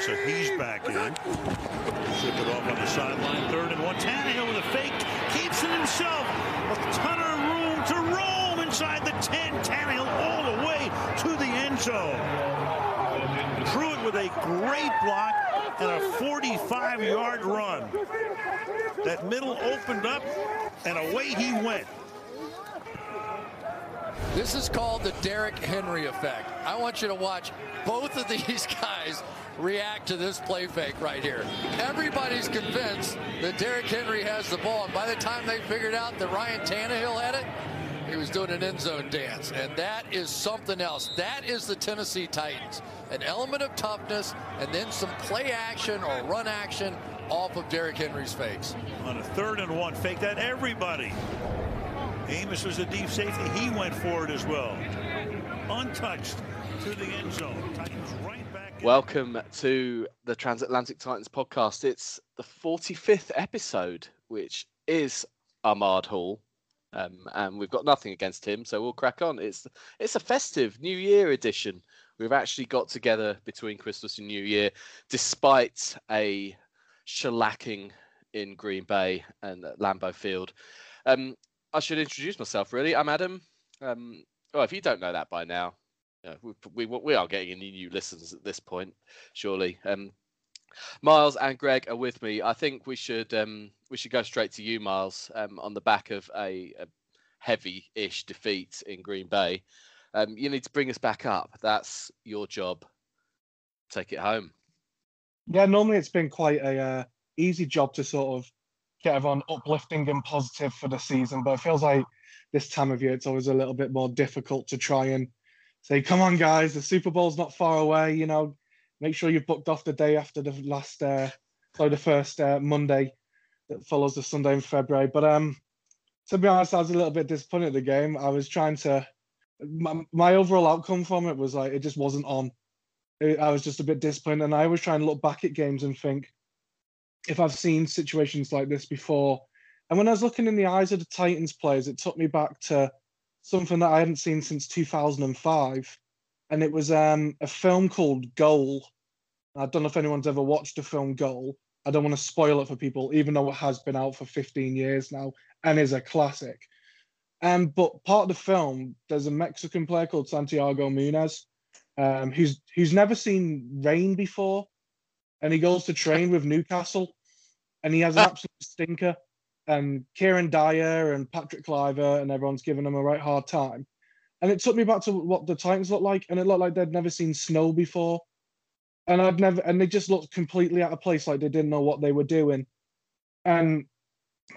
So he's back in. Ship it off on the sideline. Third and one. Tannehill with a fake. Keeps it himself. A ton of room to roam inside the 10. Tannehill all the way to the end zone. Pruitt with a great block and a 45-yard run. That middle opened up, and away he went. This is called the Derrick Henry effect. I want you to watch both of these guys react to this play fake right here. Everybody's convinced that Derrick Henry has the ball, and by the time they figured out that Ryan Tannehill had it, he was doing an end zone dance. And that is something else. That is the Tennessee Titans. An element of toughness and then some play action or run action off of Derrick Henry's fakes. On a third and one, fake that everybody. Amos was a deep safety. He went forward as well. Untouched to the end zone. Titans right back. Welcome to the Transatlantic Titans podcast. It's the 45th episode, which is Ahmard Hall. Um, and we've got nothing against him, so we'll crack on. It's it's a festive New Year edition. We've actually got together between Christmas and New Year, despite a shellacking in Green Bay and Lambeau Field. Um, I should introduce myself, really. I'm Adam. Um, well, if you don't know that by now, we, we, we are getting any new listeners at this point, surely. Um, Miles and Greg are with me. I think we should um, we should go straight to you, Miles, um, on the back of a, a heavy-ish defeat in Green Bay. Um, you need to bring us back up. That's your job. Take it home. Yeah, normally it's been quite a uh, easy job to sort of get everyone uplifting and positive for the season, but it feels like this time of year it's always a little bit more difficult to try and say, "Come on, guys, the Super Bowl's not far away." You know, make sure you've booked off the day after the last, uh, so the first uh, Monday that follows the Sunday in February. But um, to be honest, I was a little bit disappointed at the game. I was trying to. My, my overall outcome from it was like it just wasn't on. I was just a bit disappointed, and I always try and look back at games and think if I've seen situations like this before. And when I was looking in the eyes of the Titans players, it took me back to something that I hadn't seen since 2005. And it was um, a film called Goal. I don't know if anyone's ever watched the film Goal. I don't want to spoil it for people, even though it has been out for 15 years now and is a classic. Um, but part of the film, there's a Mexican player called Santiago Munez, um, who's who's never seen rain before, and he goes to train with Newcastle, and he has an ah. absolute stinker. And Kieron Dyer and Patrick Kluivert and everyone's giving him a right hard time. And it took me back to what the Titans looked like, and it looked like they'd never seen snow before, and I'd never, and they just looked completely out of place, like they didn't know what they were doing. And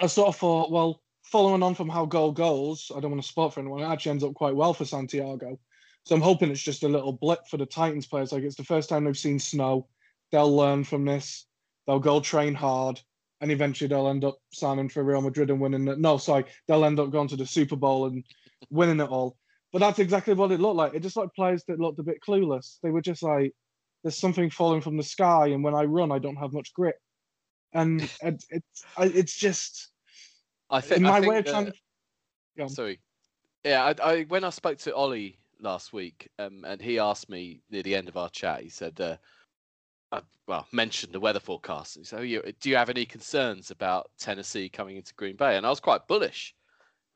I sort of thought, well, following on from how goal goes, I don't want to spot for anyone. It actually ends up quite well for Santiago. So I'm hoping it's just a little blip for the Titans players. Like it's the first time they've seen snow they'll learn from this. They'll go train hard, and eventually they'll end up signing for Real Madrid and winning it. No, sorry, they'll end up going to the Super Bowl and winning it all. But that's exactly what it looked like. It just like players that looked a bit clueless. They were just like, "There's something falling from the sky, and when I run, I don't have much grip." And it, it's it's just. I think my I think way of trying. To... Sorry, yeah. I, I when I spoke to Ollie last week, um, and he asked me near the end of our chat, he said, uh, I, well, mentioned the weather forecast. So, you, do you have any concerns about Tennessee coming into Green Bay? And I was quite bullish.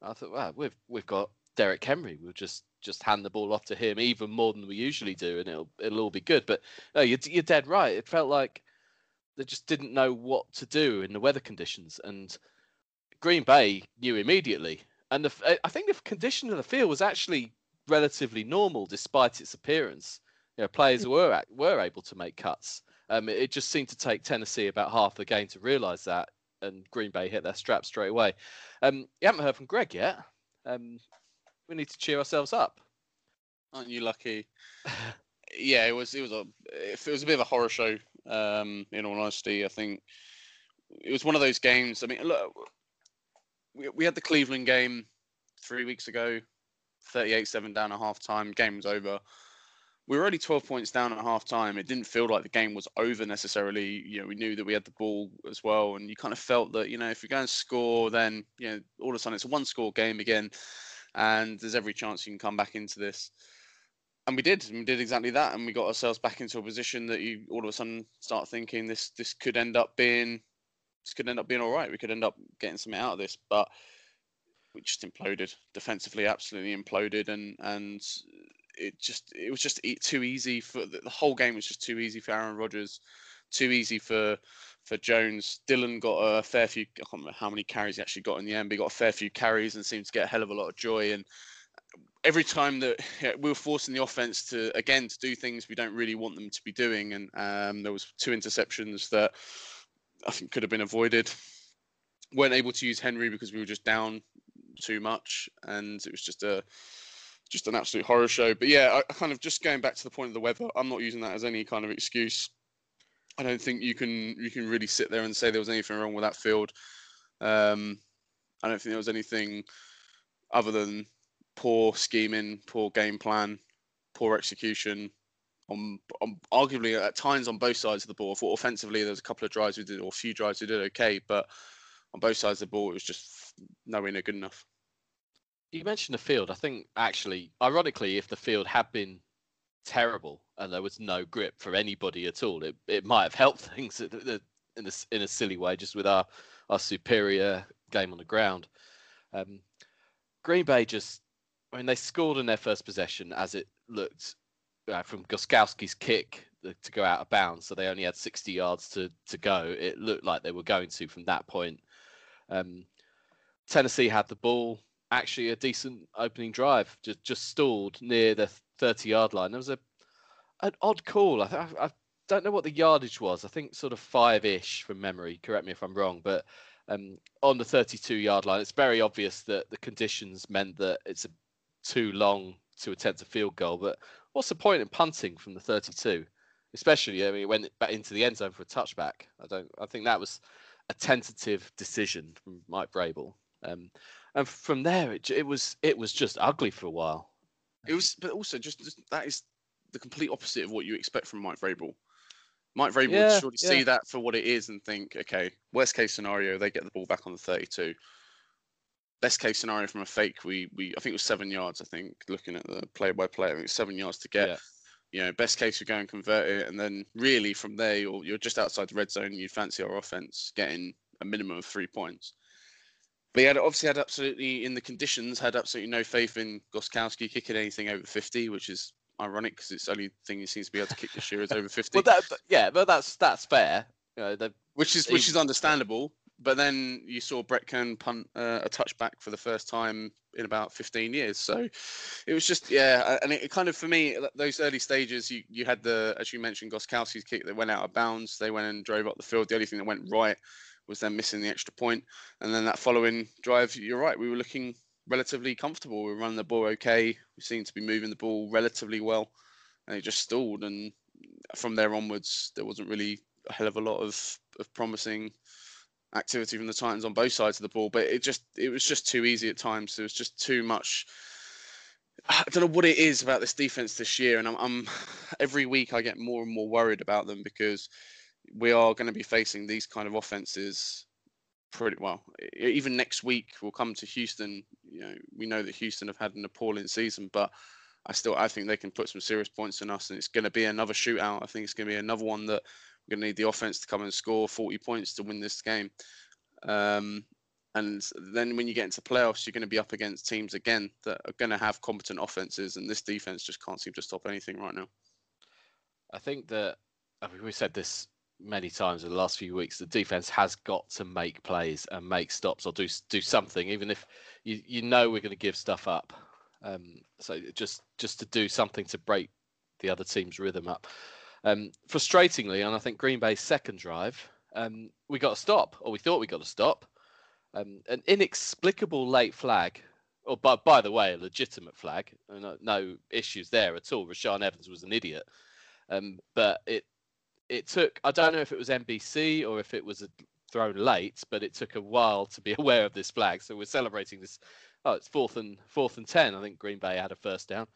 I thought, well, we've we've got Derrick Henry. We'll just just hand the ball off to him even more than we usually do, and it'll it'll all be good. But no, you're you're dead right. It felt like they just didn't know what to do in the weather conditions, and Green Bay knew immediately. And the, I think the condition of the field was actually relatively normal despite its appearance. You know, players hmm. were were able to make cuts. Um, it just seemed to take Tennessee about half the game to realise that, and Green Bay hit their strap straight away. Um, you haven't heard from Greg yet. Um, we need to cheer ourselves up. Aren't you lucky? yeah, it was. It was a. It was a bit of a horror show. Um, in all honesty, I think it was one of those games. I mean, look, we, we had the Cleveland game three weeks ago, 38-7 down at half time. Game was over we were only 12 points down at half time. It didn't feel like the game was over necessarily. You know, we knew that we had the ball as well. And you kind of felt that, you know, if we go and score, then, you know, all of a sudden it's a one score game again. And there's every chance you can come back into this. and we did, we did exactly that, and we got ourselves back into a position that you all of a sudden start thinking this this could end up being this could end up being all right. We could end up getting something out of this, but we just imploded defensively, absolutely imploded, and and it just it was just too easy for the, whole game was just too easy for Aaron Rodgers, too easy for for Jones. Dillon got a fair few. I can't remember how many carries he actually got in the end, but he got a fair few carries and seemed to get a hell of a lot of joy and every time that we were forcing the offense to again to do things we don't really want them to be doing, and um, there was two interceptions that I think could have been avoided. weren't able to use Henry because we were just down too much, and it was just a just an absolute horror show. But yeah, I, I kind of just going back to the point of the weather. I'm not using that as any kind of excuse. I don't think you can you can really sit there and say there was anything wrong with that field. Um, I don't think there was anything other than poor scheming, poor game plan, poor execution. On, on, arguably at times on both sides of the ball. I thought offensively there was a couple of drives we did, or a few drives we did okay, but on both sides of the ball it was just nowhere near good enough. You mentioned the field. I think actually, ironically, if the field had been terrible and there was no grip for anybody at all, it, it might have helped things in a, in a silly way, just with our, our superior game on the ground. Um, Green Bay just I mean, they scored in their first possession as it looked uh, from Gostkowski's kick to go out of bounds. So they only had 60 yards to, to go. It looked like they were going to from that point. Um, Tennessee had the ball, actually a decent opening drive, just just stalled near the 30 yard line. There was a an odd call. I, I, don't know what the yardage was. I think sort of five ish from memory. Correct me if I'm wrong, but um, on the 32 yard line, it's very obvious that the conditions meant that it's a too long to attempt a field goal. But what's the point in punting from the 32? Especially, I mean, it went back into the end zone for a touchback. I don't. I think that was a tentative decision from Mike Vrabel. Um, and from there, it, it was it was just ugly for a while. It was, but also just, just that is the complete opposite of what you expect from Mike Vrabel. Mike Vrabel yeah, would surely yeah. see that for what it is and think, okay, worst case scenario, they get the ball back on the 32 best case scenario from a fake, we we I think it was seven yards. I think looking at the play by play, I think seven yards to get. Yeah. You know, best case we go and convert it, and then really from there you're you're just outside the red zone. You fancy our offense getting a minimum of three points. But he had obviously had absolutely in the conditions had absolutely no faith in Gostkowski kicking anything over fifty, which is ironic because it's the only thing he seems to be able to kick this year is over fifty. well, that, yeah, but that's that's fair. You know, which is which is understandable but then you saw Brett Kern punt uh, a touchback for the first time in about 15 years. So it was just, yeah. And it, kind of, for me, those early stages, you, you had the, as you mentioned, Gostkowski's kick that went out of bounds. They went and drove up the field. The only thing that went right was them missing the extra point. And then that following drive, you're right, we were looking relatively comfortable. We were running the ball okay. We seemed to be moving the ball relatively well. And it just stalled. And from there onwards, there wasn't really a hell of a lot of, of promising activity from the Titans on both sides of the ball, but it just it was just too easy at times. There was just too much. I don't know what it is about this defense this year, and I'm, I'm every week I get more and more worried about them because we are going to be facing these kind of offenses pretty well. Even next week, we'll come to Houston. You know, we know that Houston have had an appalling season, but I still I think they can put some serious points in us, and it's going to be another shootout. I think it's going to be another one that we're going to need the offense to come and score 40 points to win this game. Um, and then when you get into playoffs, you're going to be up against teams again that are going to have competent offenses, and this defense just can't seem to stop anything right now. I think that I mean, we said this many times in the last few weeks. The defense has got to make plays and make stops or do do something, even if you you know we're going to give stuff up. Um, so just just to do something to break the other team's rhythm up. Um, frustratingly, and I think Green Bay's second drive, um, we got a stop, or we thought we got a stop. Um, an inexplicable late flag, or by, by the way, a legitimate flag. No, no issues there at all. Rashaan Evans was an idiot, um, but it it took. I don't know if it was NBC or if it was thrown late, but it took a while to be aware of this flag. So we're celebrating this. Oh, it's fourth and fourth and ten. I think Green Bay had a first down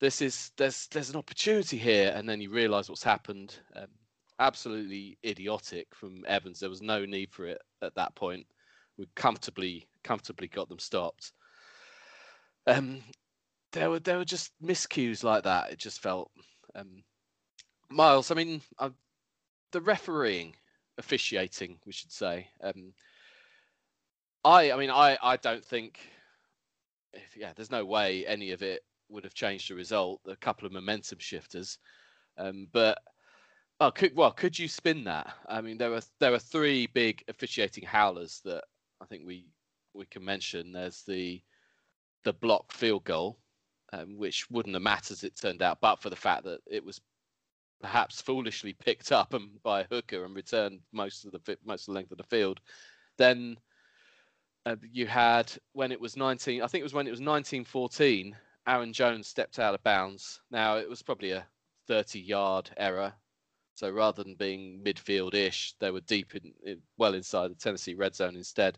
this is there's there's an opportunity here, and then you realise what's happened. Um, absolutely idiotic from Evans. There was no need for it at that point. We comfortably comfortably got them stopped. Um, there were there were just miscues like that. It just felt. Um, Miles, I mean, uh, the refereeing, officiating, we should say. Um, I, I mean, I, I don't think. if, Yeah, there's no way any of it would have changed the result. A couple of momentum shifters, um, but oh, could, well, could you spin that? I mean, there were there were three big officiating howlers that I think we we can mention. There's the the block field goal, um, which wouldn't have mattered as it turned out, but for the fact that it was perhaps foolishly picked up and by a hooker and returned most of the most of the length of the field. Then uh, you had when it was 19, I think it was when it was 1914. Aaron Jones stepped out of bounds. Now it was probably a 30-yard error, so rather than being midfield-ish, they were deep in, in well inside the Tennessee red zone instead.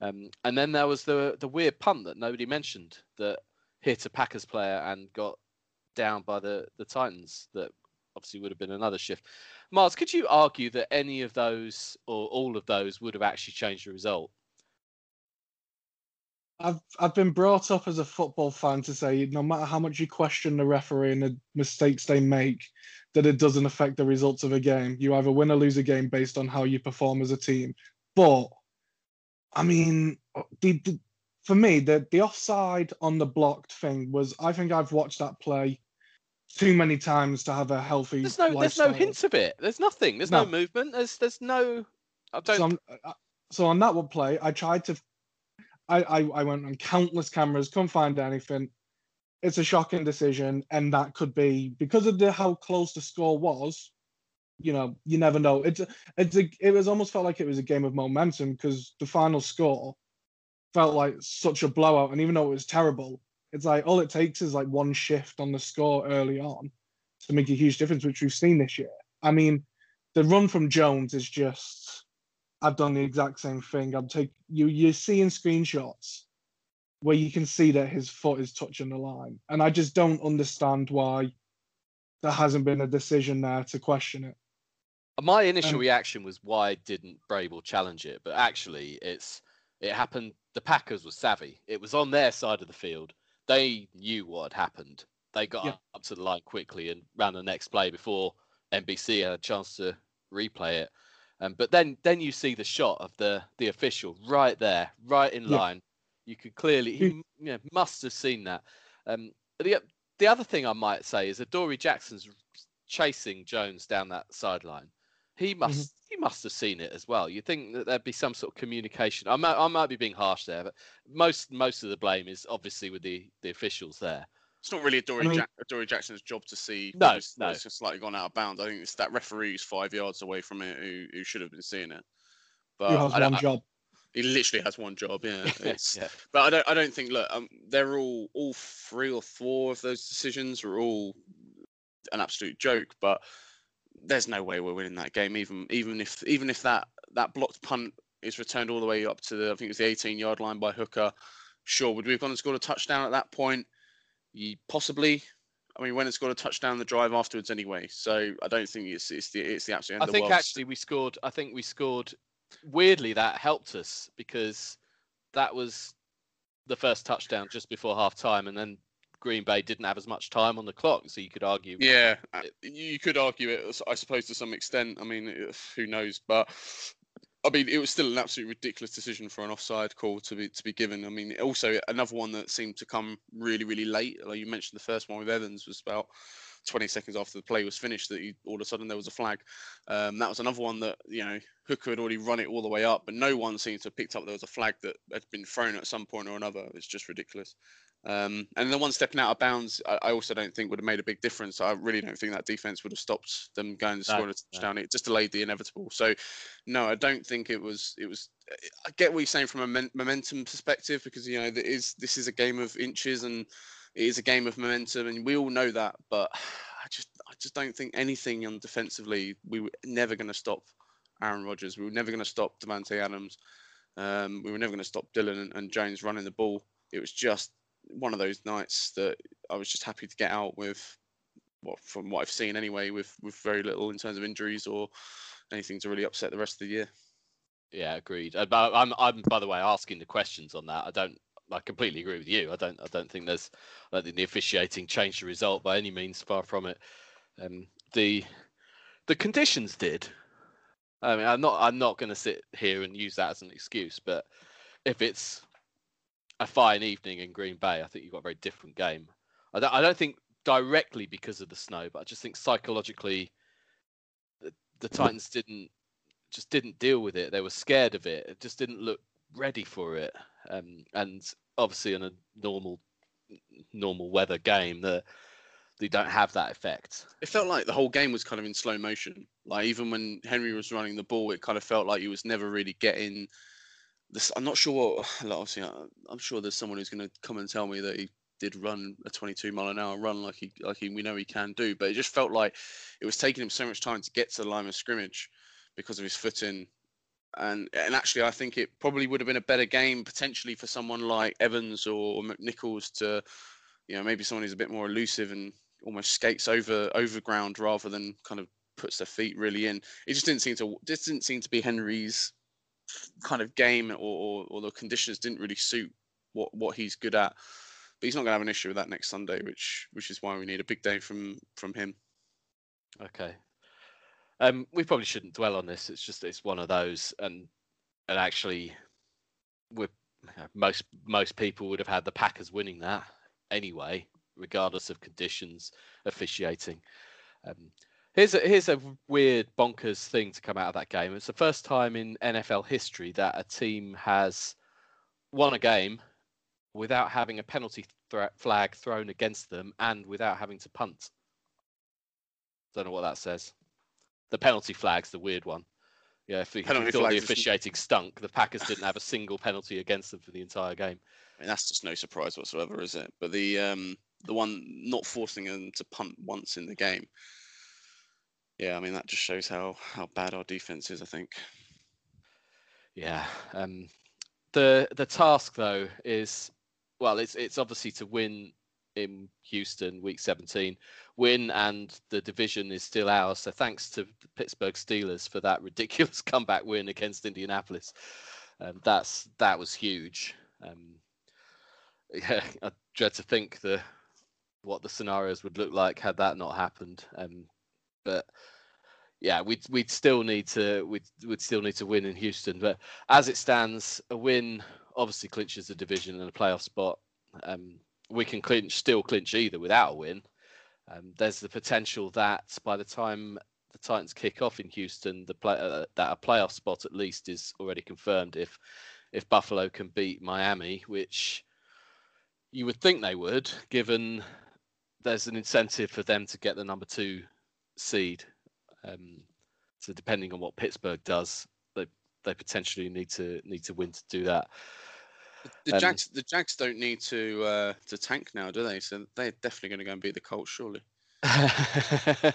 Um, and then there was the the weird punt that nobody mentioned that hit a Packers player and got down by the the Titans that obviously would have been another shift. Mars, could you argue that any of those or all of those would have actually changed the result? I've I've been brought up as a football fan to say no matter how much you question the referee and the mistakes they make, that it doesn't affect the results of a game. You either win or lose a game based on how you perform as a team. But I mean, the, the for me, the the offside on the blocked thing was I think I've watched that play too many times to have a healthy. There's no, lifestyle. there's no hints of it. There's nothing. There's no, no movement. There's, there's no. I don't. So, uh, so, on that one play, I tried to. I, I, I went on countless cameras, couldn't find anything. It's a shocking decision, and that could be because of the how close the score was. You know, you never know. It's it's a, it was almost felt like it was a game of momentum because the final score felt like such a blowout, and even though it was terrible, it's like all it takes is like one shift on the score early on to make a huge difference, which we've seen this year. I mean, the run from Jones is just I've done the exact same thing. I'm take you you're seeing screenshots where you can see that his foot is touching the line. And I just don't understand why there hasn't been a decision there to question it. My initial um, reaction was why didn't Vrabel challenge it? But actually it's it happened the Packers were savvy. It was on their side of the field they knew what had happened. They got yeah. up to the line quickly and ran the next play before NBC had a chance to replay it. Um, but then, then you see the shot of the the official right there, right in yeah. line. You could clearly, he you know, must have seen that. Um, the the other thing I might say is that Dory Jackson's chasing Jones down that sideline. He must mm-hmm he must have seen it as well. You'd think that there'd be some sort of communication. I might, I might be being harsh there, but most most of the blame is obviously with the the officials there. It's not really a Dory, I mean, ja- Dory Jackson's job to see. No, no, it's just slightly gone out of bounds. I think it's that referee who's five yards away from it who, who should have been seeing it. But he has one job. He literally has one job. Yeah, yeah. But I don't. I don't think. Look, um, they're all all three or four of those decisions are all an absolute joke. But there's no way we're winning that game. Even even if even if that that blocked punt is returned all the way up to the I think it was the 18 yard line by Hooker. Sure, would we have gone and scored a touchdown at that point? You, possibly. I mean, when it's got a touchdown, the drive afterwards anyway. So I don't think it's it's the it's the absolute. I think actually we scored. I think we scored. Weirdly, that helped us because that was the first touchdown just before half time, and then Green Bay didn't have as much time on the clock, so you could argue. Yeah, uh, you could argue it, I suppose, to some extent. I mean, who knows? But I mean, it was still an absolutely ridiculous decision for an offside call to be to be given. I mean, also another one that seemed to come really, really late. Like you mentioned, the first one with Evans was about 20 seconds after the play was finished that he, all of a sudden there was a flag. Um, that was another one that you know Hooker had already run it all the way up, but no one seemed to have picked up there was a flag that had been thrown at some point or another. It's just ridiculous. Um, and the one stepping out of bounds, I, I, also don't think would have made a big difference. I really don't think that defense would have stopped them going to score no, a touchdown. No. It just delayed the inevitable. So, no, I don't think it was. It was. I get what you're saying from a momentum perspective because you know there is this is a game of inches and it is a game of momentum, and we all know that. But I just I just don't think anything on defensively we were never going to stop Aaron Rodgers. We were never going to stop Davante Adams. Um, we were never going to stop Dillon and, and Jones running the ball. It was just one of those nights that I was just happy to get out with, what from what I've seen anyway, with with very little in terms of injuries or anything to really upset the rest of the year. Yeah, agreed. Uh, I'm, I'm by the way asking the questions on that. I don't I completely agree with you. I don't I don't think there's I don't think the officiating changed the result by any means. Far from it. Um, the the conditions did. I mean, I'm not I'm not going to sit here and use that as an excuse, but if it's a fine evening in Green Bay, I think you've got a very different game. I don't, I don't think directly because of the snow, but I just think psychologically, the, the Titans didn't just didn't deal with it. They were scared of it. It just didn't look ready for it. Um, and obviously, in a normal normal weather game, the they don't have that effect. It felt like the whole game was kind of in slow motion. Like even when Henry was running the ball, it kind of felt like he was never really getting this. I'm not sure. Obviously, uh, I'm sure there's someone who's going to come and tell me that he did run a 22 mile an hour run like he like he, we know he can do, but it just felt like it was taking him so much time to get to the line of scrimmage because of his footing. And and actually, I think it probably would have been a better game potentially for someone like Evans or McNichols to, you know, maybe someone who's a bit more elusive and almost skates over over ground rather than kind of puts their feet really in. It just didn't seem to just didn't seem to be Henry's kind of game, or, or, or the conditions didn't really suit what what he's good at. But he's not going to have an issue with that next Sunday, which which is why we need a big day from from him. Okay, um, we probably shouldn't dwell on this. It's just it's one of those, and and actually, we most most people would have had the Packers winning that anyway, regardless of conditions, officiating. Um, here's a here's a weird bonkers thing to come out of that game. It's the first time in NFL history that a team has won a game without having a penalty th- flag thrown against them and without having to punt. Don't know what that says the penalty flag's the weird one. Yeah, if we, thought the officiating stunk, the Packers didn't have a single penalty against them for the entire game. I mean, that's just no surprise whatsoever, is it? But the um, the one not forcing them to punt once in the game, yeah, I mean that just shows how how bad our defense is. I think. Yeah. Um, the the task though is well, it's it's obviously to win in Houston, week 17, win, and the division is still ours. So thanks to the Pittsburgh Steelers for that ridiculous comeback win against Indianapolis. Um, that's that was huge. Um, yeah, I dread to think the what the scenarios would look like had that not happened. Um, but yeah, we'd we'd still need to we'd we'd still need to win in Houston. But as it stands, a win obviously clinches the division and a playoff spot. Um, we can clinch, still clinch either without a win. Um, there's the potential that by the time the Titans kick off in Houston, the play, uh, that a playoff spot at least is already confirmed if if Buffalo can beat Miami, which you would think they would, given there's an incentive for them to get the number two seed. Um, so depending on what Pittsburgh does, they they potentially need to need to win to do that. The um, Jags, the Jags don't need to uh, to tank now, do they? So they're definitely going to go and beat the Colts, surely.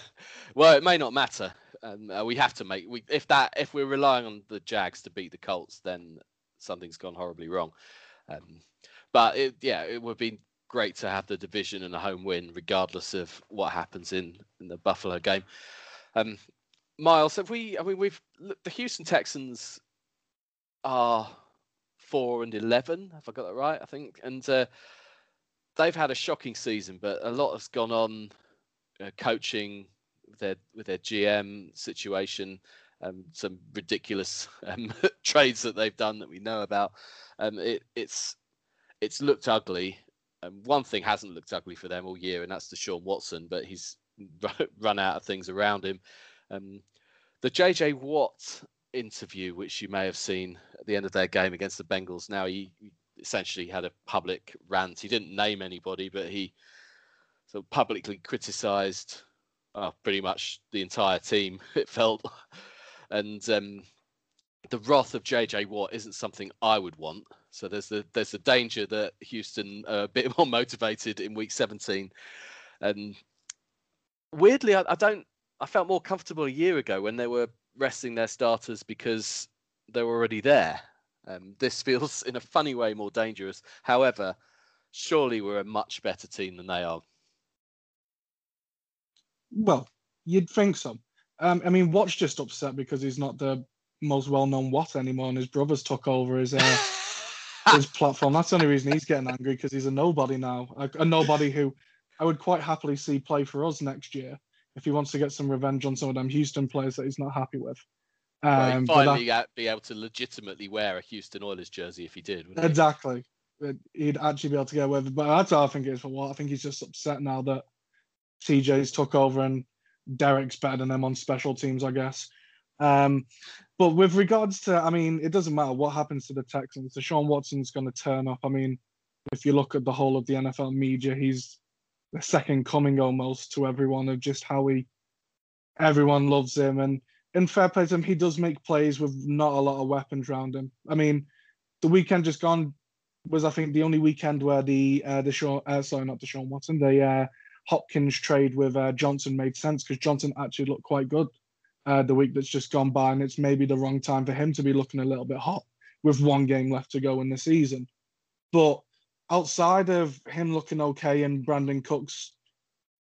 well, it may not matter. Um, uh, we have to make we if that if we're relying on the Jags to beat the Colts, then something's gone horribly wrong. Um, but it, yeah, it would be great to have the division and a home win, regardless of what happens in, in the Buffalo game. Um, Miles, have we? I mean, we've the Houston Texans are four and eleven. Have I got that right? I think, and uh, they've had a shocking season, but a lot has gone on uh, coaching with their with their GM situation. Um, some ridiculous um, trades that they've done that we know about. Um, it, it's it's looked ugly. Um, one thing hasn't looked ugly for them all year, and that's Deshaun Watson, but he's run out of things around him. Um, the JJ Watt interview, which you may have seen at the end of their game against the Bengals. Now he essentially had a public rant. He didn't name anybody, but he sort of publicly criticised uh, pretty much the entire team. It felt, and um, the wrath of JJ Watt isn't something I would want. So there's the there's the danger that Houston are a bit more motivated in Week 17, and weirdly, I, I don't. I felt more comfortable a year ago when they were resting their starters because they were already there. Um, this feels, in a funny way, more dangerous. However, surely we're a much better team than they are. Well, you'd think so. Um, I mean, Watt's just upset because he's not the most well-known what anymore, and his brothers took over his uh, his platform. That's the only reason he's getting angry because he's a nobody now, a, a, nobody who I would quite happily see play for us next year if he wants to get some revenge on some of them Houston players that he's not happy with. Um, well, finally that, be able to legitimately wear a Houston Oilers jersey if he did. Exactly. He? He'd actually be able to get away with it. But that's how I think it is for what I think he's just upset now that TJ's took over and Derek's better than them on special teams, I guess. Um, but with regards to, I mean, it doesn't matter what happens to the Texans. Deshaun Watson's going to turn up. I mean, if you look at the whole of the NFL media, he's the second coming almost to everyone of just how he, everyone loves him. And in fair play to him, he does make plays with not a lot of weapons around him. I mean, the weekend just gone was, I think, the only weekend where the uh, Deshaun, uh, sorry, not Deshaun Watson, the uh, Hopkins trade with uh, Johnson made sense because Johnson actually looked quite good uh, the week that's just gone by, and it's maybe the wrong time for him to be looking a little bit hot with one game left to go in the season. But outside of him looking okay and Brandin Cooks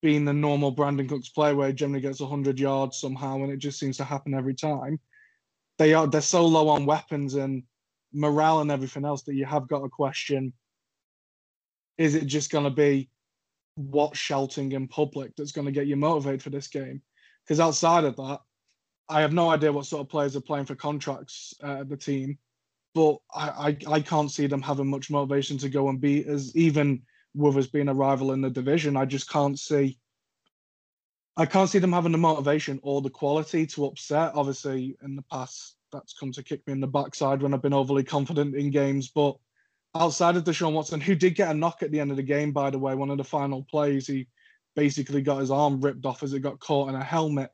being the normal Brandin Cooks player where he generally gets 100 yards somehow and it just seems to happen every time, they are they're so low on weapons and morale and everything else that you have got a question is it just going to be what shouting in public that's going to get you motivated for this game? Because outside of that, I have no idea what sort of players are playing for contracts uh, at the team, but I, I, I can't see them having much motivation to go and beat as even with us being a rival in the division. I just can't see. I can't see them having the motivation or the quality to upset. Obviously, in the past, that's come to kick me in the backside when I've been overly confident in games. But outside of Deshaun Watson, who did get a knock at the end of the game, by the way, one of the final plays, he basically got his arm ripped off as it got caught in a helmet.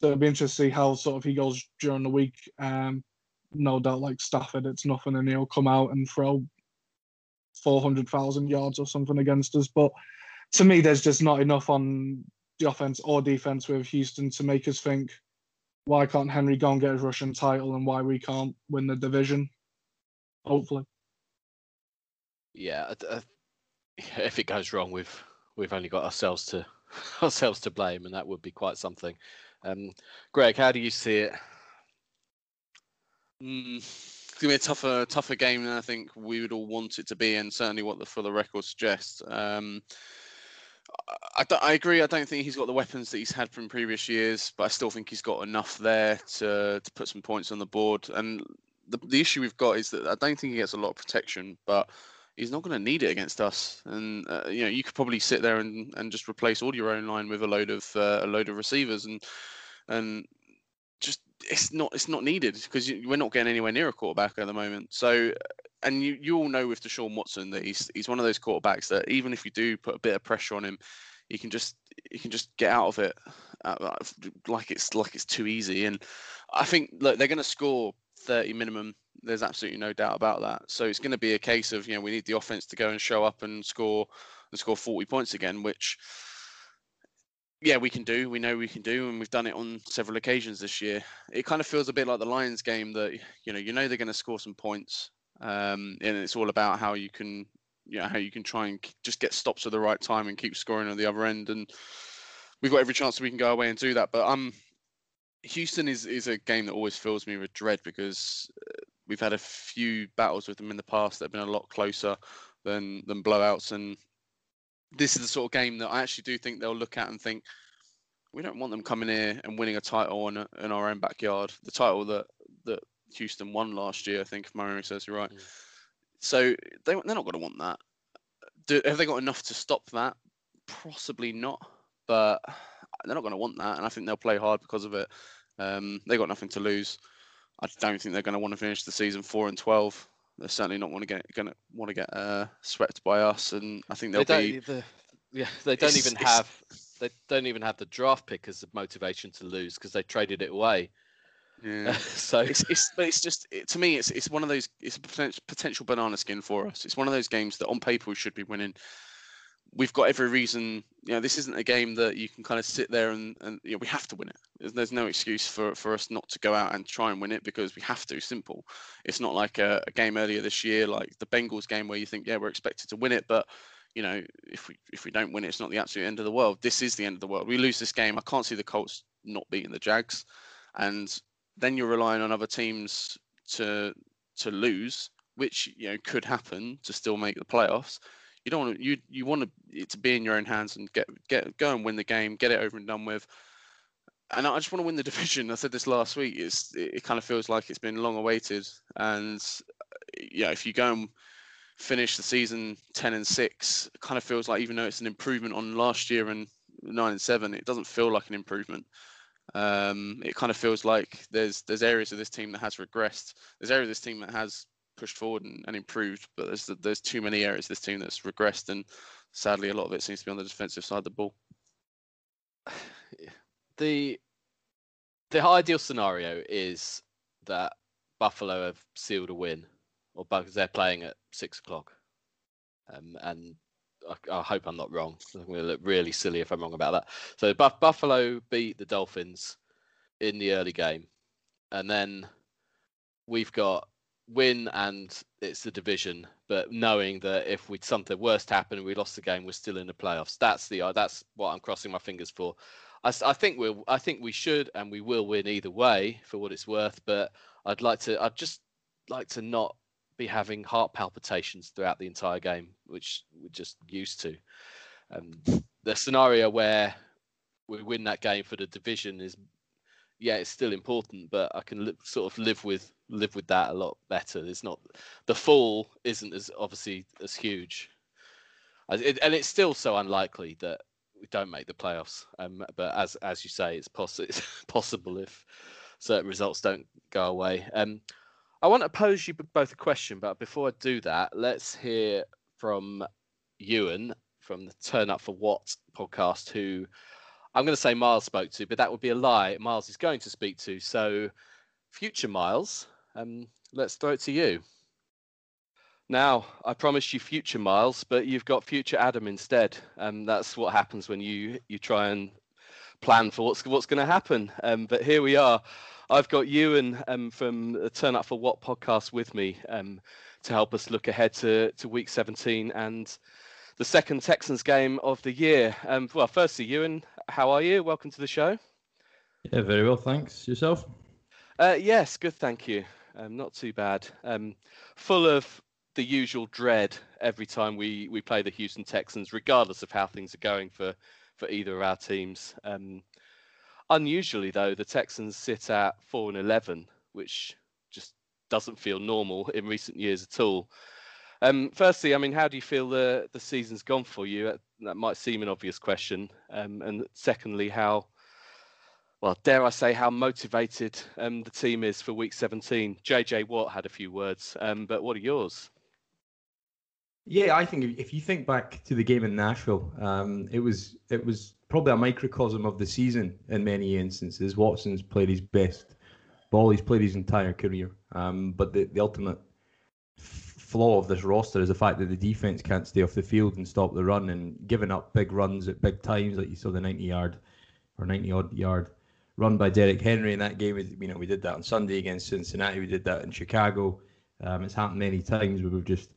So it'll be interesting to see how sort of he goes during the week. Um, no doubt, like Stafford, it's nothing, and he'll come out and throw four hundred thousand yards or something against us. But to me, there's just not enough on the offense or defense with Houston to make us think why can't Henry go and get his rushing title and why we can't win the division. Hopefully. Yeah, if it goes wrong, we've we've only got ourselves to ourselves to blame, and that would be quite something. Um, Greg, how do you see it? Mm, it's gonna be a tougher, tougher game than I think we would all want it to be, and certainly what the the record suggests. Um, I, I, agree. I don't think he's got the weapons that he's had from previous years, but I still think he's got enough there to to put some points on the board. And the the issue we've got is that I don't think he gets a lot of protection, but he's not going to need it against us. And uh, you know, you could probably sit there and, and just replace all your own line with a load of uh, a load of receivers, and and just it's not it's not needed because we're not getting anywhere near a quarterback at the moment. So, and you you all know with Deshaun Watson that he's he's one of those quarterbacks that even if you do put a bit of pressure on him, he can just he can just get out of it uh, like it's like it's too easy. And I think look, they're going to score 30 minimum there's absolutely no doubt about that. So it's going to be a case of you know we need the offense to go and show up and score and score 40 points again, which yeah we can do. We know we can do, and we've done it on several occasions this year. It kind of feels a bit like the Lions game that you know you know they're going to score some points, um, and it's all about how you can you know how you can try and just get stops at the right time and keep scoring on the other end and. We've got every chance that we can go away and do that, but um, Houston is, is a game that always fills me with dread because uh, we've had a few battles with them in the past that have been a lot closer than than blowouts, and this is the sort of game that I actually do think they'll look at and think we don't want them coming here and winning a title in, in our own backyard. The title that that Houston won last year, I think, if my memory serves me right. Mm. So they they're not going to want that. Do, have they got enough to stop that? Possibly not, but they're not going to want that, and I think they'll play hard because of it. Um, they got nothing to lose. I don't think they're going to want to finish the season four and twelve. They're certainly not want to get going to want to get uh, swept by us, and I think they'll they be. The, yeah, they don't even have they don't even have the draft pick as the motivation to lose because they traded it away. Yeah. so it's, it's but it's just it, to me it's it's one of those it's a potential, potential banana skin for us. It's one of those games that on paper we should be winning, we've got every reason. You know, this isn't a game that you can kind of sit there and, and you know, we have to win it. There's, there's, no excuse for, for us not to go out and try and win it because we have to. Simple. It's not like a, a game earlier this year, like the Bengals game, where you think, yeah, we're expected to win it, but you know, if we if we don't win it, it's not the absolute end of the world. This is the end of the world. We lose this game. I can't see the Colts not beating the Jags, and then you're relying on other teams to to lose which you know could happen to still make the playoffs. You don't want to, you you want it to be in your own hands and get get go and win the game, get it over and done with. And I just want to win the division. I said this last week. It's it kind of feels like it's been long awaited, and yeah, if you go and finish the season ten and six, it kind of feels like even though it's an improvement on last year and nine and seven, it doesn't feel like an improvement. Um, it kind of feels like there's there's areas of this team that has regressed. There's areas of this team that has pushed forward and, and improved, but there's there's too many areas this team that's regressed, and sadly, a lot of it seems to be on the defensive side of the ball. The the ideal scenario is that Buffalo have sealed a win, or because they're playing at six o'clock, um, and I, I, hope I'm not wrong. I'm going to look really silly if I'm wrong about that. So Buff- Buffalo beat the Dolphins in the early game, and then we've got win and it's the division, but knowing that if we something worst happened and we lost the game, we're still in the playoffs. That's the uh, that's what I'm crossing my fingers for. I, I think we'll I think we should and we will win either way for what it's worth. But I'd like to I'd just like to not be having heart palpitations throughout the entire game, which we're just used to. Um, the scenario where we win that game for the division is, yeah, it's still important, but I can li- sort of live with live with that a lot better. It's not the fall isn't as obviously as huge, it, and it's still so unlikely that we don't make the playoffs. Um, but as as you say, it's, it's possible if certain results don't go away. Um, I want to pose you both a question, but before I do that, let's hear from Ewan from the Turn Up for What podcast, who I'm going to say Miles spoke to, but that would be a lie. Miles is going to speak to. So, future Miles, um, let's throw it to you. Now, I promised you future Miles, but you've got future Adam instead, and that's what happens when you you try and plan for what's what's going to happen. Um, but here we are. I've got Ewan um, from the Turn Up for What podcast with me um, to help us look ahead to, to week 17 and the second Texans game of the year. Um, well, firstly, Ewan, how are you? Welcome to the show. Yeah, very well, thanks. Yourself? Uh, yes, good, thank you. Um, not too bad. Um, full of the usual dread every time we, we play the Houston Texans, regardless of how things are going for, for either of our teams. Um, Unusually, though, the Texans sit at four and eleven, which just doesn't feel normal in recent years at all. Um, firstly, I mean, how do you feel the the season's gone for you? That might seem an obvious question. Um, and secondly, how well dare I say how motivated um, the team is for Week 17? JJ Watt had a few words, um, but what are yours? Yeah, I think if you think back to the game in Nashville, um, it was it was probably a microcosm of the season in many instances. Watson's played his best ball he's played his entire career. Um, but the, the ultimate flaw of this roster is the fact that the defense can't stay off the field and stop the run and giving up big runs at big times, like you saw the 90 yard or 90 odd yard run by Derrick Henry in that game. You know, we did that on Sunday against Cincinnati. We did that in Chicago. Um, it's happened many times where we've just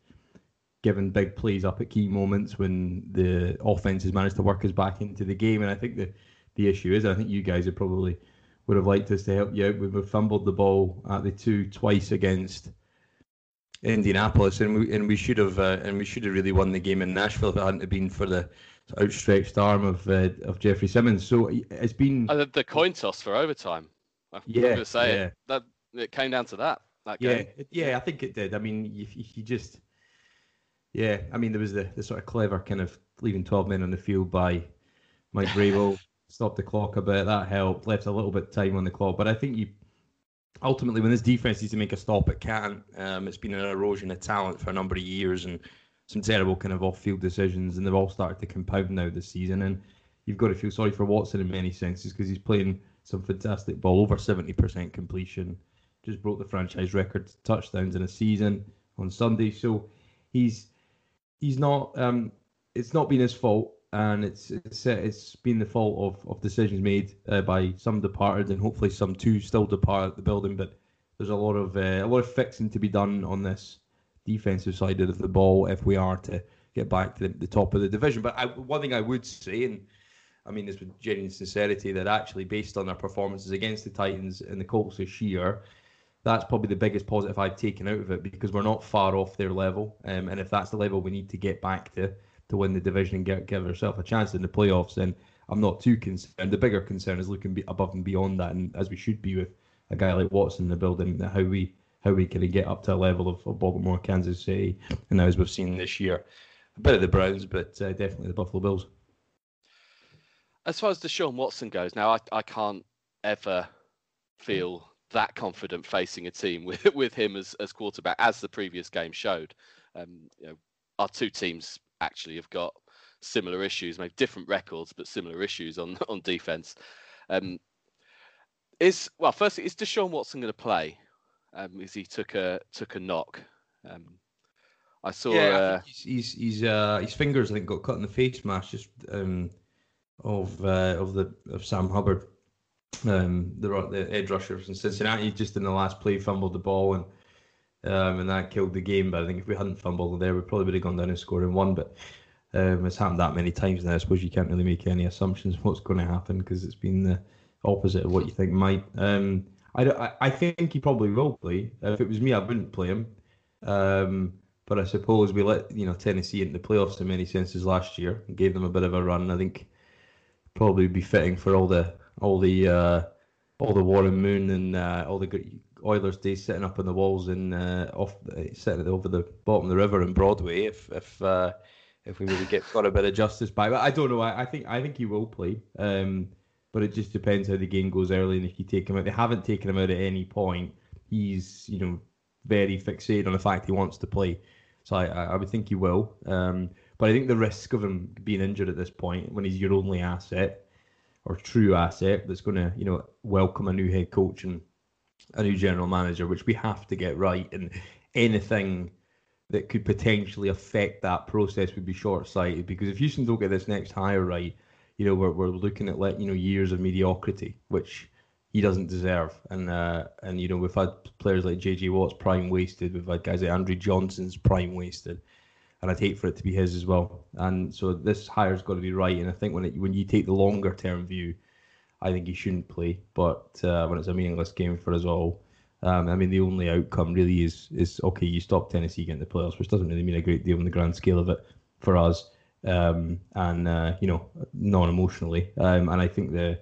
given big plays up at key moments when the offense has managed to work us back into the game. And I think the the issue is, I think you guys would probably would have liked us to help you out. We've fumbled the ball at the two twice against Indianapolis, and we and we should have uh, and we should have really won the game in Nashville if it hadn't been for the outstretched arm of uh, of Jeffery Simmons. So it's been uh, the coin toss for overtime. I'm yeah, say yeah. It, that it came down to that. that yeah, yeah, I think it did. I mean, you, you just yeah, I mean there was the, the sort of clever kind of leaving twelve men on the field by Mike Vrabel, stopped the clock a bit. That helped, left a little bit of time on the clock. But I think you ultimately when this defense needs to make a stop, it can't. Um, it's been an erosion of talent for a number of years and some terrible kind of off-field decisions, and they've all started to compound now this season. And you've got to feel sorry for Watson in many senses because he's playing some fantastic ball, over 70% completion, just broke the franchise record touchdowns in a season on Sunday. So he's he's not. Um, it's not been his fault, and it's it's it's been the fault of, of decisions made uh, by some departed, and hopefully some too still depart the building. But there's a lot of uh, a lot of fixing to be done on this defensive side of the ball if we are to get back to the, the top of the division. But I, one thing I would say, and I mean this with genuine sincerity, that actually based on our performances against the Titans and the Colts this year, that's probably the biggest positive I've taken out of it because we're not far off their level. Um, and if that's the level we need to get back to to win the division and get, give ourselves a chance in the playoffs, then I'm not too concerned. The bigger concern is looking above and beyond that, and as we should be with a guy like Watson in the building, how we how we can get up to a level of, of Baltimore, Kansas City, and as we've seen this year, a bit of the Browns, but uh, definitely the Buffalo Bills. As far as the Deshaun Watson goes, now I, I can't ever feel that confident facing a team with with him as, as quarterback, as the previous game showed. Um, you know, our two teams actually have got similar issues, maybe different records, but similar issues on on defense. Um, is well, firstly, is Deshaun Watson going to play? Um, is he took a took a knock? Um, I saw. Yeah, uh, he's he's, uh, his fingers I think got cut in the face mask just um, of uh, of the of Sam Hubbard, um, the the edge rusher from Cincinnati. Just in the last play, fumbled the ball and um, and that killed the game. But I think if we hadn't fumbled there, we probably would have gone down and scored in one. But um, it's happened that many times now. I suppose you can't really make any assumptions what's going to happen because it's been the opposite of what you think might. Um, I, I think he probably will play. If it was me, I wouldn't play him. Um, but I suppose we let you know Tennessee into the playoffs in many senses last year and gave them a bit of a run. I think probably be fitting for all the all the uh, all the Warren Moon and uh, all the Oilers days sitting up on the walls and uh, off sitting over the bottom of the river in Broadway. If if uh, if we really get got a bit of justice by, but I don't know. I, I think I think he will play. Um, but it just depends how the game goes early and if you take him out. They haven't taken him out at any point. He's you know very fixated on the fact he wants to play. So I, I would think he will. Um, but I think the risk of him being injured at this point, when he's your only asset or true asset, that's going to you know welcome a new head coach and a new general manager, which we have to get right. And anything that could potentially affect that process would be short sighted because if Houston don't get this next hire right, you know, we're, we're looking at like, you know, years of mediocrity, which he doesn't deserve. And, uh, and you know, we've had players like JJ Watt's prime wasted. We've had guys like Andre Johnson's prime wasted. And I'd hate for it to be his as well. And so this hire's got to be right. And I think when it, when you take the longer term view, I think he shouldn't play. But uh, when it's a meaningless game for us all, um, I mean, the only outcome really is is okay. You stop Tennessee getting the playoffs, which doesn't really mean a great deal in the grand scale of it for us um, and uh, you know, non-emotionally. Um, and I think the,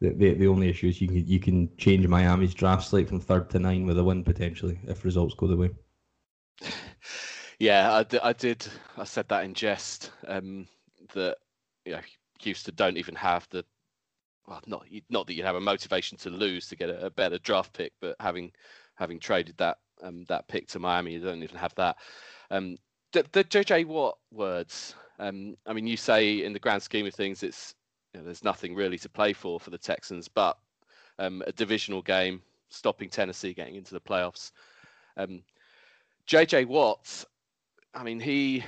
the the only issue is you can you can change Miami's draft slate from third to nine with a win potentially if results go the way. Yeah, I, I did. I said that in jest. Um, that you know, Houston don't even have the well, not not that you'd have a motivation to lose to get a, a better draft pick, but having having traded that um, that pick to Miami, you don't even have that. Um, the, the JJ Watt words um, I mean, you say in the grand scheme of things, it's you know, there's nothing really to play for for the Texans, but um, a divisional game, stopping Tennessee getting into the playoffs. Um, JJ Watts, I mean, he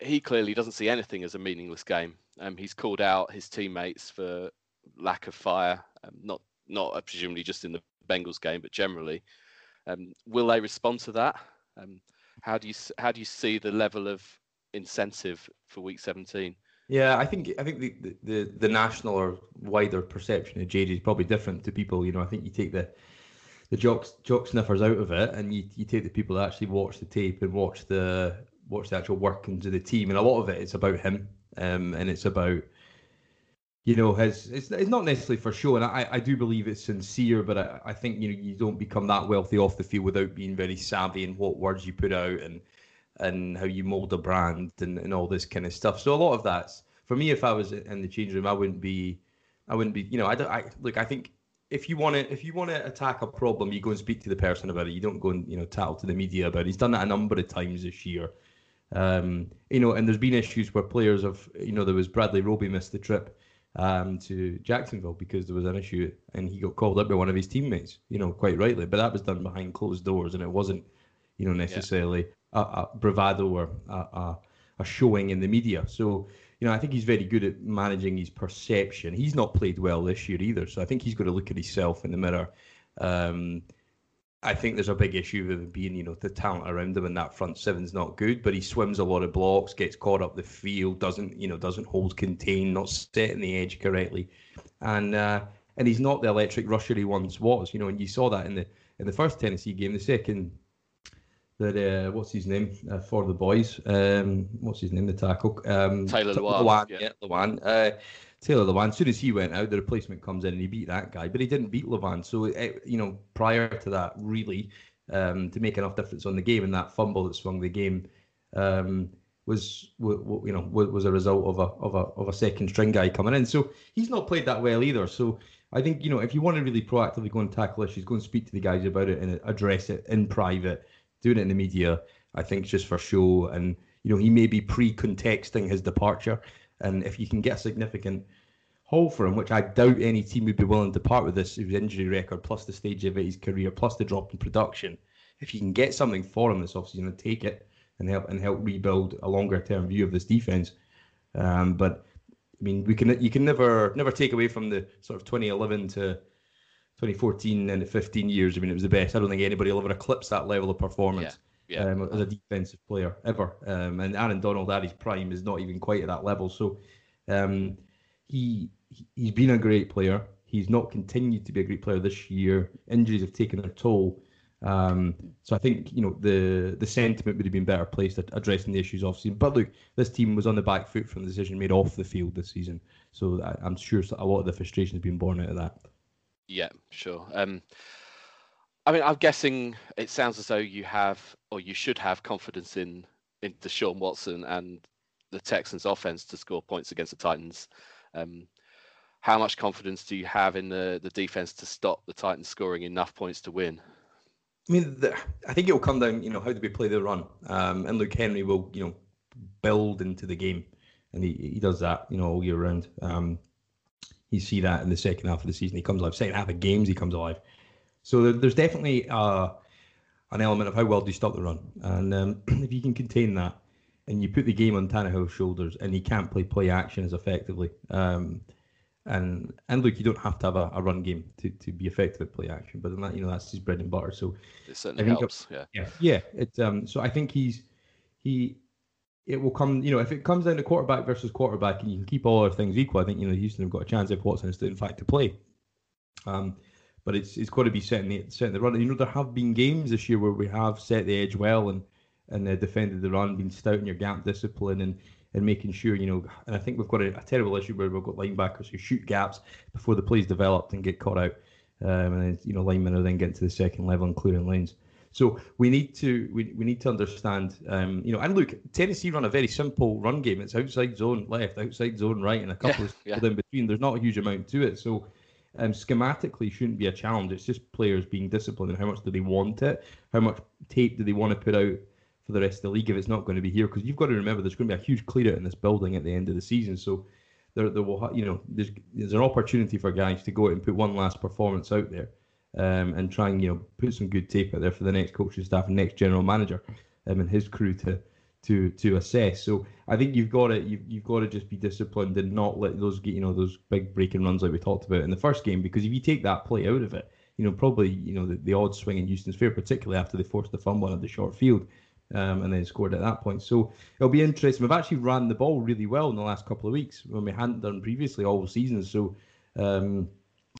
he clearly doesn't see anything as a meaningless game. Um, he's called out his teammates for lack of fire, um, not not uh, presumably just in the Bengals game, but generally. Um, will they respond to that? Um, how do you how do you see the level of incentive for week 17. Yeah, I think I think the, the, the national or wider perception of JJ is probably different to people. You know, I think you take the the jock jock sniffers out of it, and you, you take the people that actually watch the tape and watch the watch the actual workings of the team, and a lot of it it's about him, um, and it's about you know his it's, it's not necessarily for show, and I, I do believe it's sincere, but I, I think you know you don't become that wealthy off the field without being very savvy in what words you put out and and how you mold a brand and, and all this kind of stuff. So a lot of that's for me. If I was in the change room, I wouldn't be, I wouldn't be. You know, I don't. I look. I think if you want to, if you want to attack a problem, you go and speak to the person about it. You don't go and you know tattle to the media about it. He's done that a number of times this year. Um, you know, and there's been issues where players have, you know, there was Bradley Roby missed the trip um, to Jacksonville because there was an issue and he got called up by one of his teammates, you know, quite rightly. But that was done behind closed doors and it wasn't, you know, necessarily a, a bravado or a, a, showing in the media. So, you know, I think he's very good at managing his perception. He's not played well this year either. So I think he's got to look at himself in the mirror. Um, I think there's a big issue with him being, you know, the talent around him and that front seven's not good, but he swims a lot of blocks, gets caught up the field, doesn't, you know, doesn't hold contain, not setting the edge correctly. And uh, and he's not the electric rusher he once was. You know, and you saw that in the in the first Tennessee game. The second, that uh, what's his name uh, for the boys? Um, what's his name? The tackle. Um, Taylor Lewan. yeah, Lewan. Uh, Taylor Lewan. As soon as he went out, the replacement comes in and he beat that guy, but he didn't beat Lewan. So it, uh, you know, prior to that, really, um, to make enough difference on the game, and that fumble that swung the game. Um, was you know was a result of a of a of a second string guy coming in. So he's not played that well either. So I think you know if you want to really proactively go and tackle issues, go and speak to the guys about it and address it in private. Doing it in the media, I think, just for show. And you know he may be pre-contexting his departure. And if you can get a significant haul for him, which I doubt any team would be willing to part with this his injury record, plus the stage of his career, plus the drop in production. If you can get something for him this offseason and take it and help and help rebuild a longer term view of this defense. Um, but I mean, we can you can never never take away from the sort of 2011 to 2014 and the 15 years. I mean, it was the best. I don't think anybody will ever eclipse that level of performance. Yeah. Yeah. Um, as a defensive player ever, um, and Aaron Donald at his prime is not even quite at that level. So, um, he he's been a great player. He's not continued to be a great player this year. Injuries have taken their toll, um, so I think you know the the sentiment would have been better placed at addressing the issues off season. But look, this team was on the back foot from the decision made off the field this season, so I, am sure a lot of the frustration has been born out of that. Yeah, sure. Um, I mean, I'm guessing it sounds as though you have, or you should have, confidence in in Deshaun Watson and the Texans' offense to score points against the Titans. Um, how much confidence do you have in the the defense to stop the Titans scoring enough points to win? I mean, the, I think it will come down, you know, how do we play the run? Um, and Luke Henry will, you know, build into the game, and he, he does that, you know, all year round. Um, you see that in the second half of the season, he comes alive. Second half of games, he comes alive. So there, there's definitely uh, an element of how well do you stop the run, and um, if you can contain that, and you put the game on Tannehill's shoulders, and he can't play play action as effectively. Um, and and look, you don't have to have a, a run game to, to be effective at play action, but that you know that's his bread and butter. So it certainly helps. Yeah, yeah, yeah. It um. So I think he's he. It will come, you know, if it comes down to quarterback versus quarterback, and you can keep all other things equal. I think you know Houston have got a chance if Watson is to in fact to play. Um, but it's it's got to be setting the setting the run. You know, there have been games this year where we have set the edge well and and uh, defended the run, been stout in your gap discipline, and and making sure, you know, and I think we've got a, a, terrible issue where we've got linebackers who shoot gaps before the play's developed and get caught out. Um, and then, you know, linemen are then getting to the second level and clearing lanes. So we need to we, we need to understand, um, you know, and look, Tennessee run a very simple run game. It's outside zone left, outside zone right, and a couple yeah, of yeah. in between. There's not a huge amount to it. So um, schematically shouldn't be a challenge. It's just players being disciplined and how much do they want it, how much tape do they want to put out for the rest of the league if it's not going to be here. Because you've got to remember there's going to be a huge clear out in this building at the end of the season. So there, there will, you know, there's there's an opportunity for guys to go out and put one last performance out there, um, and try and you know put some good tape out there for the next coaching staff and next general manager, um, and his crew to to to assess. So I think you've got to you've, you've got to just be disciplined and not let those get you know those big breaking runs like we talked about in the first game because if you take that play out of it, you know probably you know the, the odds swing in Houston's favor, particularly after they forced the fumble on the short field um, and then scored at that point. So it'll be interesting. We've actually ran the ball really well in the last couple of weeks when we hadn't done previously all season. So um,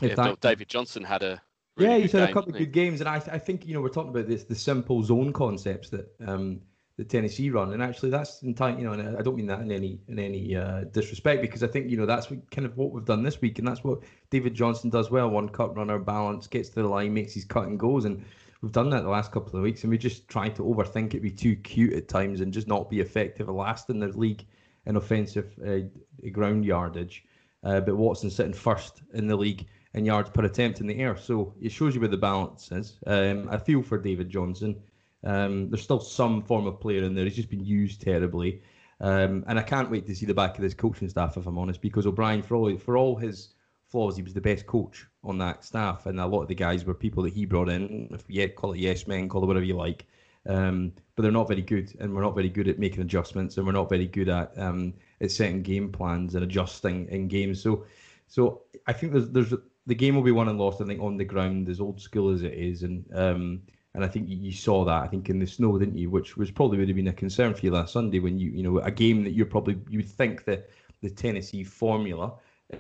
yeah, that, David Johnson had a really yeah, he's had a couple of good games, and I, I think you know we're talking about this the simple zone concepts that um, that Tennessee run, and actually that's entirely you know, and I don't mean that in any in any uh, disrespect because I think you know that's what, kind of what we've done this week, and that's what David Johnson does well. One cut runner balance, gets to the line, makes his cut and goes, and we've done that the last couple of weeks, and we just try to overthink it, be too cute at times, and just not be effective last in the league in offensive uh, ground yardage. Uh, but Watson sitting first in the league in yards per attempt in the air, so it shows you where the balance is. Um, I feel for David Johnson. Um, there's still some form of player in there. He's just been used terribly. Um, and I can't wait to see the back of this coaching staff, if I'm honest, because O'Brien, for all for all his flaws, he was the best coach on that staff, and a lot of the guys were people that he brought in. If you call it yes men, call it whatever you like, um, but they're not very good, and we're not very good at making adjustments, and we're not very good at um, at setting game plans and adjusting in games. So, so I think there's there's the game will be won and lost. I think on the ground, as old school as it is, and um, and I think you saw that I think in the snow, didn't you? Which was probably would have been a concern for you last Sunday when you you know a game that you're probably you would think that the Tennessee formula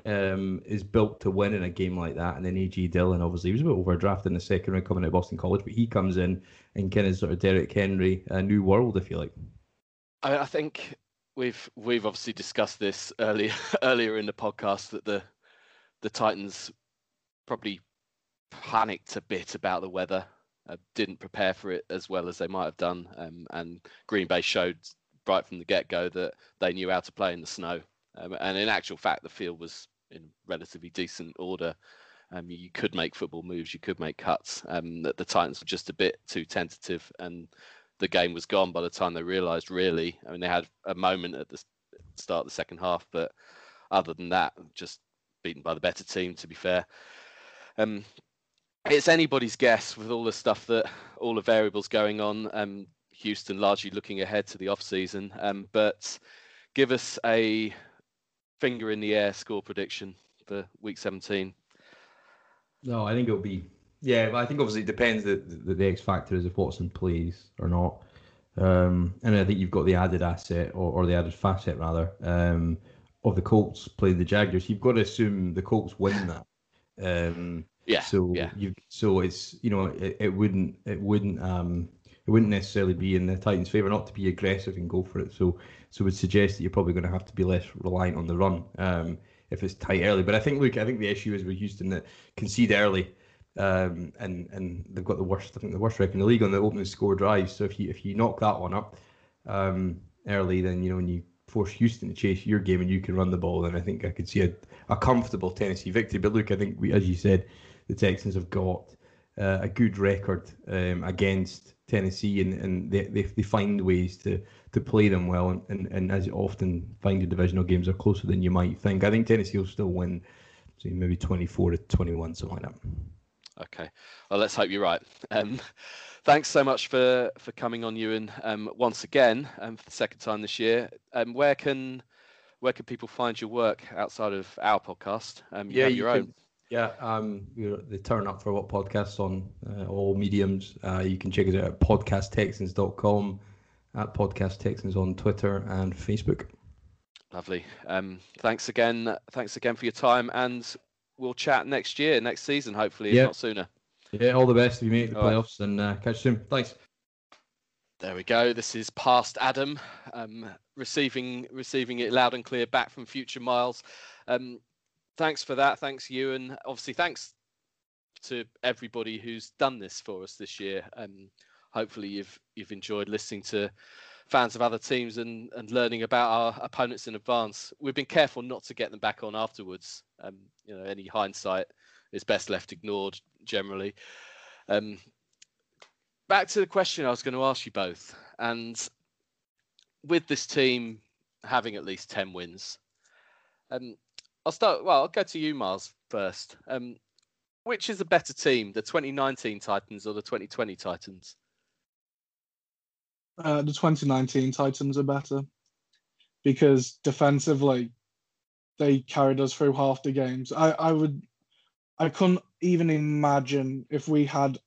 um, is built to win in a game like that. And then AJ Dillon, obviously, he was a bit overdrafted in the second round coming out of Boston College, but he comes in and kind of sort of Derrick Henry, a new world, if you like. I, I think we've we've obviously discussed this earlier earlier in the podcast that the the Titans probably panicked a bit about the weather, uh, didn't prepare for it as well as they might have done, um, and Green Bay showed right from the get go that they knew how to play in the snow. Um, and in actual fact, the field was in relatively decent order. Um, you could make football moves, you could make cuts. Um, the, the Titans were just a bit too tentative, and the game was gone by the time they realised. Really, I mean, they had a moment at the start of the second half, but other than that, just beaten by the better team. To be fair, um, it's anybody's guess with all the stuff that all the variables going on. Um, Houston largely looking ahead to the off season, um, but give us a finger in the air score prediction for week 17? No, I think it'll be yeah, I think obviously it depends the, the, the X factor is if Watson plays or not. Um, and I think you've got the added asset or, or the added facet rather um, of the Colts playing the Jaguars. You've got to assume the Colts win that. Um, yeah. So yeah. you so it's you know it, it wouldn't it wouldn't um it wouldn't necessarily be in the Titans' favour not to be aggressive and go for it. So so would suggest that you're probably going to have to be less reliant on the run um, if it's tight early. But I think look, I think the issue is with Houston that concede early. Um, and and they've got the worst, I think the worst record in the league on the opening score drives. So if you if you knock that one up um, early, then you know when you force Houston to chase your game and you can run the ball, then I think I could see a, a comfortable Tennessee victory. But look, I think we, as you said, the Texans have got uh, a good record um, against Tennessee, and, and they, they, they find ways to to play them well, and, and, and as you often find the divisional games are closer than you might think. I think Tennessee will still win, so maybe twenty four to twenty one, something like that. Okay, well let's hope you're right. Um, thanks so much for for coming on, Ewan, um, once again, um, for the second time this year. Um, where can where can people find your work outside of our podcast? Um, you yeah, you your can, own. Yeah, um, we're the turn up for what podcasts on uh, all mediums. Uh, you can check us out at podcasttexans.com, at podcasttexans on Twitter and Facebook. Lovely. Um, thanks again. Thanks again for your time, and we'll chat next year, next season, hopefully, if not sooner. Yeah, all the best if you make the all playoffs, right. and uh, catch you soon. Thanks. There we go. This is past Adam, um, receiving receiving it loud and clear back from future Miles. Um, thanks for that. Thanks, Ewan. Obviously, thanks to everybody who's done this for us this year. Um, hopefully, you've you've enjoyed listening to fans of other teams and, and learning about our opponents in advance. We've been careful not to get them back on afterwards. Um, you know, any hindsight is best left ignored generally. Um, back to the question I was going to ask you both, and with this team having at least ten wins, um, I'll start. Well, I'll go to you, Miles, first. Um, which is a better team, the 2019 Titans or the 2020 Titans? Uh, the 2019 Titans are better because defensively, they carried us through half the games. I, I would, I couldn't even imagine if we had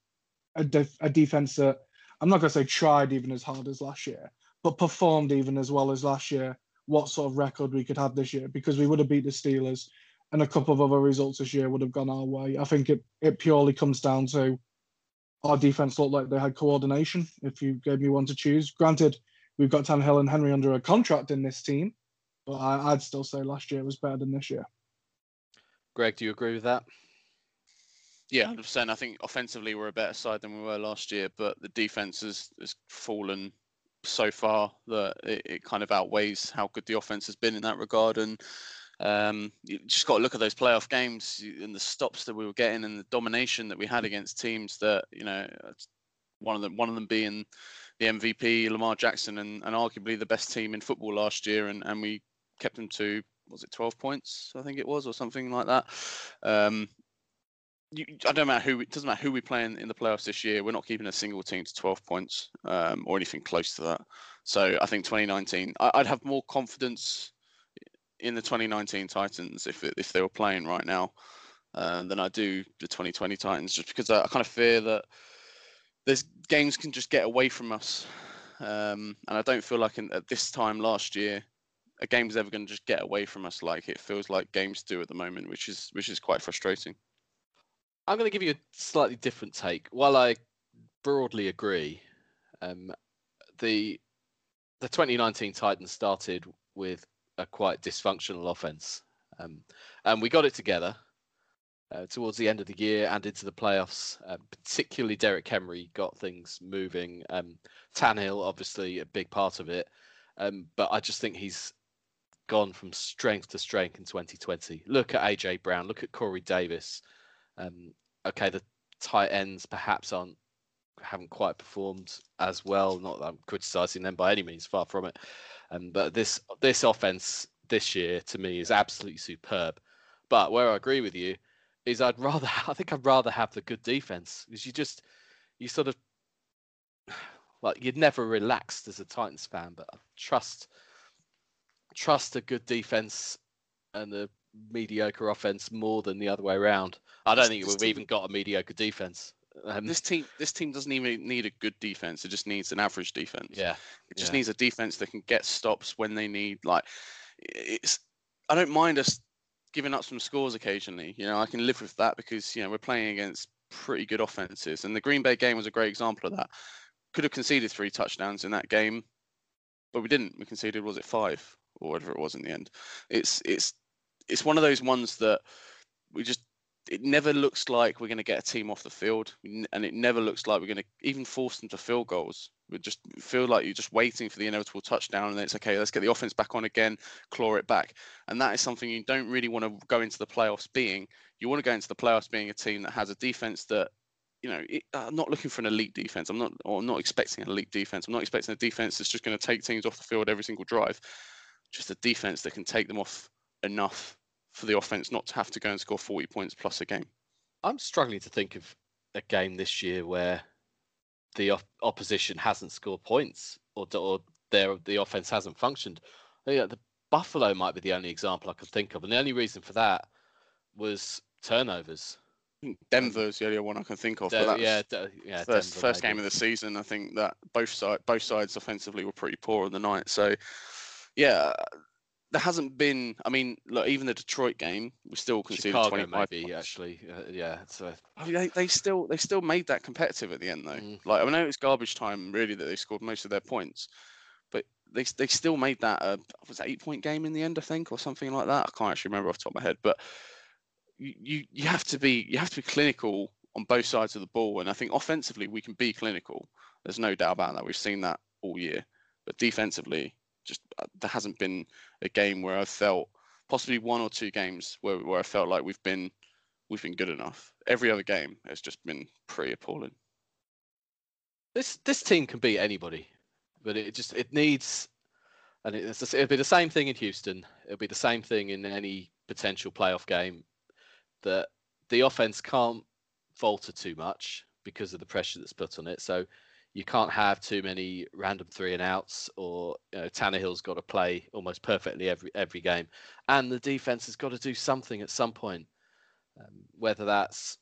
a, def, a defense that I'm not going to say tried even as hard as last year, but performed even as well as last year what sort of record we could have this year because we would have beat the Steelers and a couple of other results this year would have gone our way. I think it, it purely comes down to our defense looked like they had coordination, if you gave me one to choose. Granted, we've got Tannehill and Henry under a contract in this team, but I, would still say last year was better than this year. Greg, do you agree with that? Yeah, 100%. I think offensively we're a better side than we were last year, but the defense has, has fallen so far that it, it, kind of outweighs how good the offense has been in that regard. And um, you just got to look at those playoff games and the stops that we were getting and the domination that we had against teams that you know one of them one of them being the MVP Lamar Jackson and, and arguably the best team in football last year and, and we kept them to was it 12 points I think it was or something like that um, you, I don't matter who it doesn't matter who we play in, in, the playoffs this year. We're not keeping a single team to 12 points um, or anything close to that. So I think 2019, I, would have more confidence in the 2019 Titans if if they were playing right now uh, than I do the 2020 Titans, just because I, I kind of fear that there's games can just get away from us, um, and I don't feel like in, at this time last year a game's ever going to just get away from us like it feels like games do at the moment, which is which is quite frustrating. I'm going to give you a slightly different take. While I broadly agree, um, the the 2019 Titans started with a quite dysfunctional offense, um, and we got it together uh, towards the end of the year and into the playoffs. Um, particularly, Derrick Henry got things moving. Um, Tannehill, obviously, a big part of it, um, but I just think he's gone from strength to strength in 2020. Look at AJ Brown. Look at Corey Davis. Um, okay, the tight ends perhaps aren't haven't quite performed as well. Not that I'm criticising them by any means, far from it. Um, but this this offense this year to me is absolutely superb. But where I agree with you is I'd rather I think I'd rather have the good defense because you just you sort of well you'd never relaxed as a Titans fan, but I trust trust a good defense and a mediocre offense more than the other way around. I don't think we've even got a mediocre defense. Um, this team, this team doesn't even need a good defense. It just needs an average defense. Yeah, it just yeah. needs a defense that can get stops when they need. Like, it's. I don't mind us giving up some scores occasionally. You know, I can live with that because you know we're playing against pretty good offenses, and the Green Bay game was a great example of that. Could have conceded three touchdowns in that game, but we didn't. We conceded was it five or whatever it was in the end. It's it's it's one of those ones that we just it never looks like we're going to get a team off the field, and it never looks like we're going to even force them to field goals. We just feel like you're just waiting for the inevitable touchdown, and then it's okay. Let's get the offense back on again, claw it back, and that is something you don't really want to go into the playoffs being. You want to go into the playoffs being a team that has a defense that, you know, it, I'm not looking for an elite defense. I'm not, or I'm not expecting an elite defense. I'm not expecting a defense that's just going to take teams off the field every single drive. Just a defense that can take them off enough for the offense not to have to go and score 40 points plus a game. I'm struggling to think of a game this year where the op- opposition hasn't scored points or, or their the offense hasn't functioned. Yeah, the Buffalo might be the only example I could think of, and the only reason for that was turnovers. Denver's the only one I can think of. De- yeah, de- yeah. First, first game of the season, I think that both side both sides offensively were pretty poor on the night. So, yeah, there hasn't been. I mean, look, even the Detroit game, we still conceded Chicago 25 maybe points. actually. Uh, yeah, so I mean, they, they still they still made that competitive at the end though. Mm. Like I know it was garbage time really that they scored most of their points, but they they still made that a was that eight point game in the end I think or something like that. I can't actually remember off the top of my head, but you, you you have to be you have to be clinical on both sides of the ball, and I think offensively we can be clinical. There's no doubt about that. We've seen that all year, but defensively, just uh, there hasn't been a game where I've felt possibly one or two games where, where I felt like we've been we've been good enough. Every other game has just been pretty appalling. this this team can beat anybody, but it just it needs, and it's the- it'll be the same thing in Houston. It'll be the same thing in any potential playoff game. That the offense can't falter too much because of the pressure that's put on it. So you can't have too many random three and outs, or you know, Tannehill's got to play almost perfectly every every game, and the defense has got to do something at some point, um, whether that's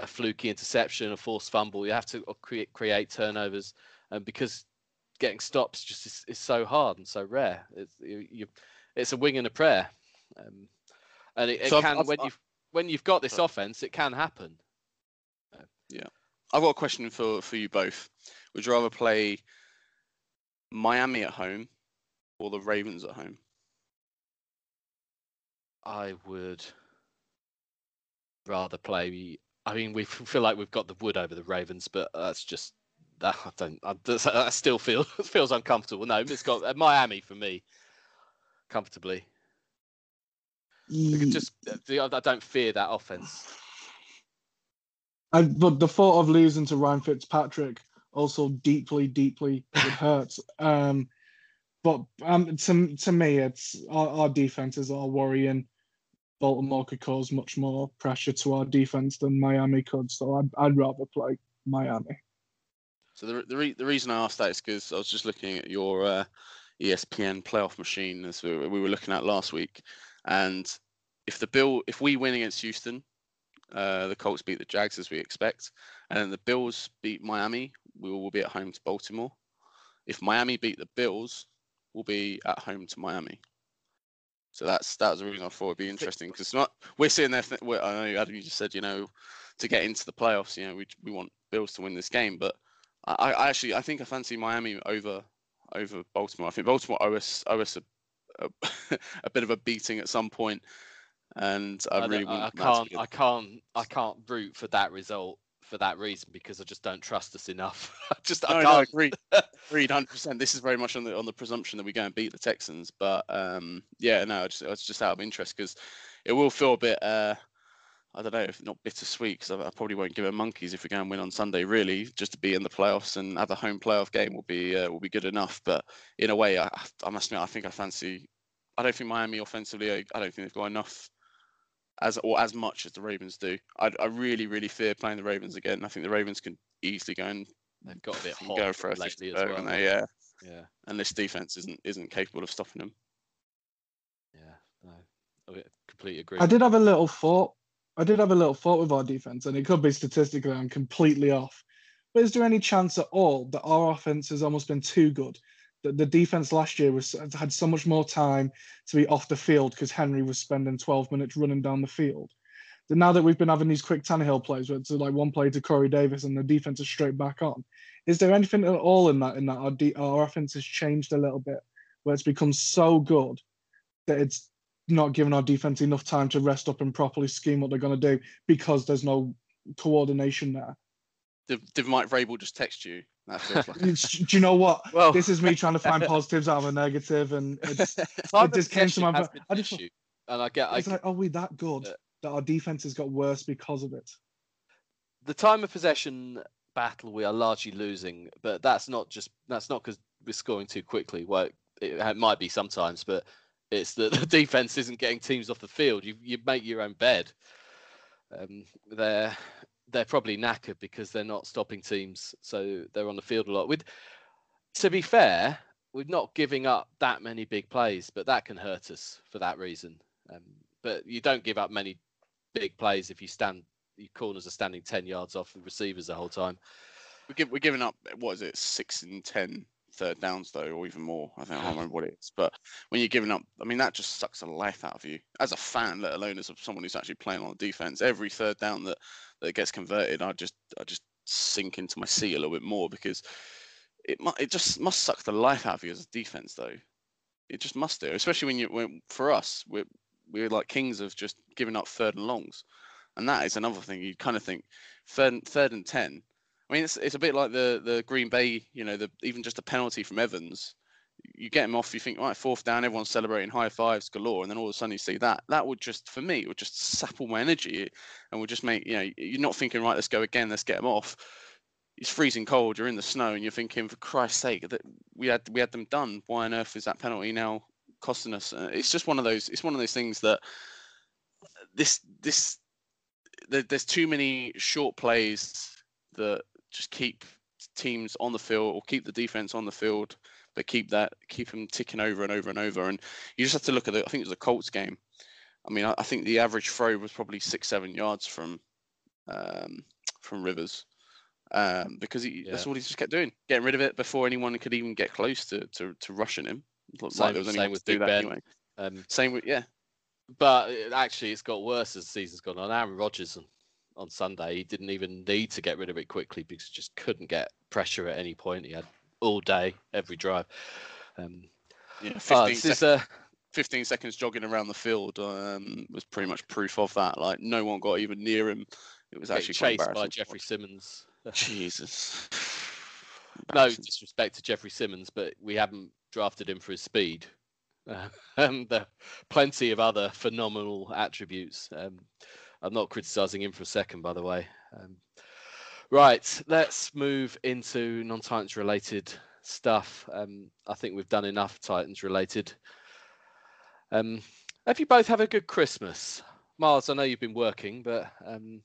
a fluky interception, a forced fumble. You have to create create turnovers, and because getting stops just is, is so hard and so rare. It's you, you it's a wing and a prayer, um, and it, it So I've- can I've- when you when you've got this offense, it can happen. Yeah. I've got a question for for you both. Would you rather play Miami at home or the Ravens at home? I would rather play. I mean, we feel like we've got the wood over the Ravens, but that's just that. I don't. I, that's- that still feel feels uncomfortable. No, it's got uh, Miami for me comfortably. Because just uh, I don't fear that offense. And, but the thought of losing to Ryan Fitzpatrick also deeply, deeply would hurt. Um, but um, to, to me, it's our, our defenses are worrying. Baltimore could cause much more pressure to our defense than Miami could, so I'd, I'd rather play Miami. So the the, re- the reason I asked that is because I was just looking at your uh, ESPN playoff machine as we, we were looking at last week, and if the bill if we win against Houston, uh, the Colts beat the Jags as we expect, and then the Bills beat Miami, we will be at home to Baltimore. If Miami beat the Bills, we'll be at home to Miami. So that's that was the reason I thought it'd be interesting because not we're sitting there. Th- I know Adam, you just said you know to get into the playoffs, you know we we want Bills to win this game, but I, I actually I think I fancy Miami over over Baltimore. I think Baltimore owe us owe us a, a, a bit of a beating at some point, and I, I really I, I can't I can't I can't root for that result for that reason because I just don't trust us enough. just no, I can't. No, agreed, agreed, hundred percent. This is very much on the on the presumption that we go and beat the Texans, but um, yeah, no, it's just, just out of interest because it will feel a bit. Uh, I don't know if not bittersweet because I, I, probably won't give a monkeys if we go and win on Sunday. Really, just to be in the playoffs and have a home playoff game will be uh, will be good enough. But in a way, I, I must admit, I think I fancy. I don't think Miami offensively. I, I don't think they've got enough as or as much as the Ravens do. I, I really really fear playing the Ravens again. I think the Ravens can easily go and they've got a bit hot go for a lately as well. They, yeah, yeah. And this defense isn't isn't capable of stopping them. Yeah, no, I completely agree. I did have a little thought. I did have a little thought with our defense, and it could be statistically I'm completely off. But is there any chance at all that our offense has almost been too good? That the defense last year was had so much more time to be off the field because Henry was spending 12 minutes running down the field. That now that we've been having these quick Tannehill plays, where it's like one play to Corey Davis and the defense is straight back on, is there anything at all in that in that our, de- our offense has changed a little bit, where it's become so good that it's not giving our defense enough time to rest up and properly scheme what they're going to do because there's no coordination there. Did, did Mike Vrabel just text you? Like... do you know what? Well, this is me trying to find positives out of a negative, and it's, it just came to my. I just, issue. and I get. It's I, like, are we that good uh, that our defense has got worse because of it? The time of possession battle we are largely losing, but that's not just that's not because we're scoring too quickly. Well, it, it might be sometimes, but it's that the defense isn't getting teams off the field. You you make your own bed. Um, they're they're probably knackered because they're not stopping teams, so they're on the field a lot. With to be fair, we're not giving up that many big plays, but that can hurt us for that reason. Um, but you don't give up many big plays if you stand your corners are standing ten yards off the receivers the whole time. We give, we're giving up what is it six and ten third downs though, or even more. I think I don't remember what it is. But when you're giving up, I mean, that just sucks the life out of you as a fan, let alone as someone who's actually playing on the defense. Every third down that that gets converted, I just I just sink into my seat a little bit more because it it just must suck the life out of you as a defense though. It just must do, especially when you when for us we're we're like kings of just giving up third and longs, and that is another thing. You kind of think third third and ten I mean, it's it's a bit like the the Green Bay, you know, the even just a penalty from Evans. You get him off, you think, right, fourth down, everyone's celebrating high fives galore, and then all of a sudden you see that. That would just, for me, it would just sap all my energy, and would just make you know, you're not thinking, right, let's go again, let's get him off. It's freezing cold, you're in the snow, and you're thinking, for Christ's sake, that we had we had them done. Why on earth is that penalty now costing us? Uh, it's just one of those. It's one of those things that this this there's too many short plays that just keep teams on the field or keep the defense on the field, but keep that keep them ticking over and over and over. And you just have to look at it. I think it was a Colts game. I mean, I, I think the average throw was probably six, seven yards from um, from Rivers. Um, because he, yeah. that's all he just kept doing, getting rid of it before anyone could even get close to to, to rushing him. Same, like there was same with Big Ben. Anyway. Um, same with yeah. But actually, it's got worse as the season's gone on. Aaron Rodgers on Sunday. He didn't even need to get rid of it quickly because he just couldn't get pressure at any point. He had all day, every drive. Um, yeah, 15, uh, sec- uh, 15 seconds jogging around the field um, was pretty much proof of that. Like no one got even near him. It was actually chased by Jeffery Simmons. Jesus. no disrespect to Jeffery Simmons, but we haven't drafted him for his speed. Uh, and there are plenty of other phenomenal attributes. Um, I'm not criticizing him for a second, by the way. Um, right, let's move into non Titans related stuff. Um, I think we've done enough Titans related. Um, have you both have a good Christmas? Miles, I know you've been working, but um,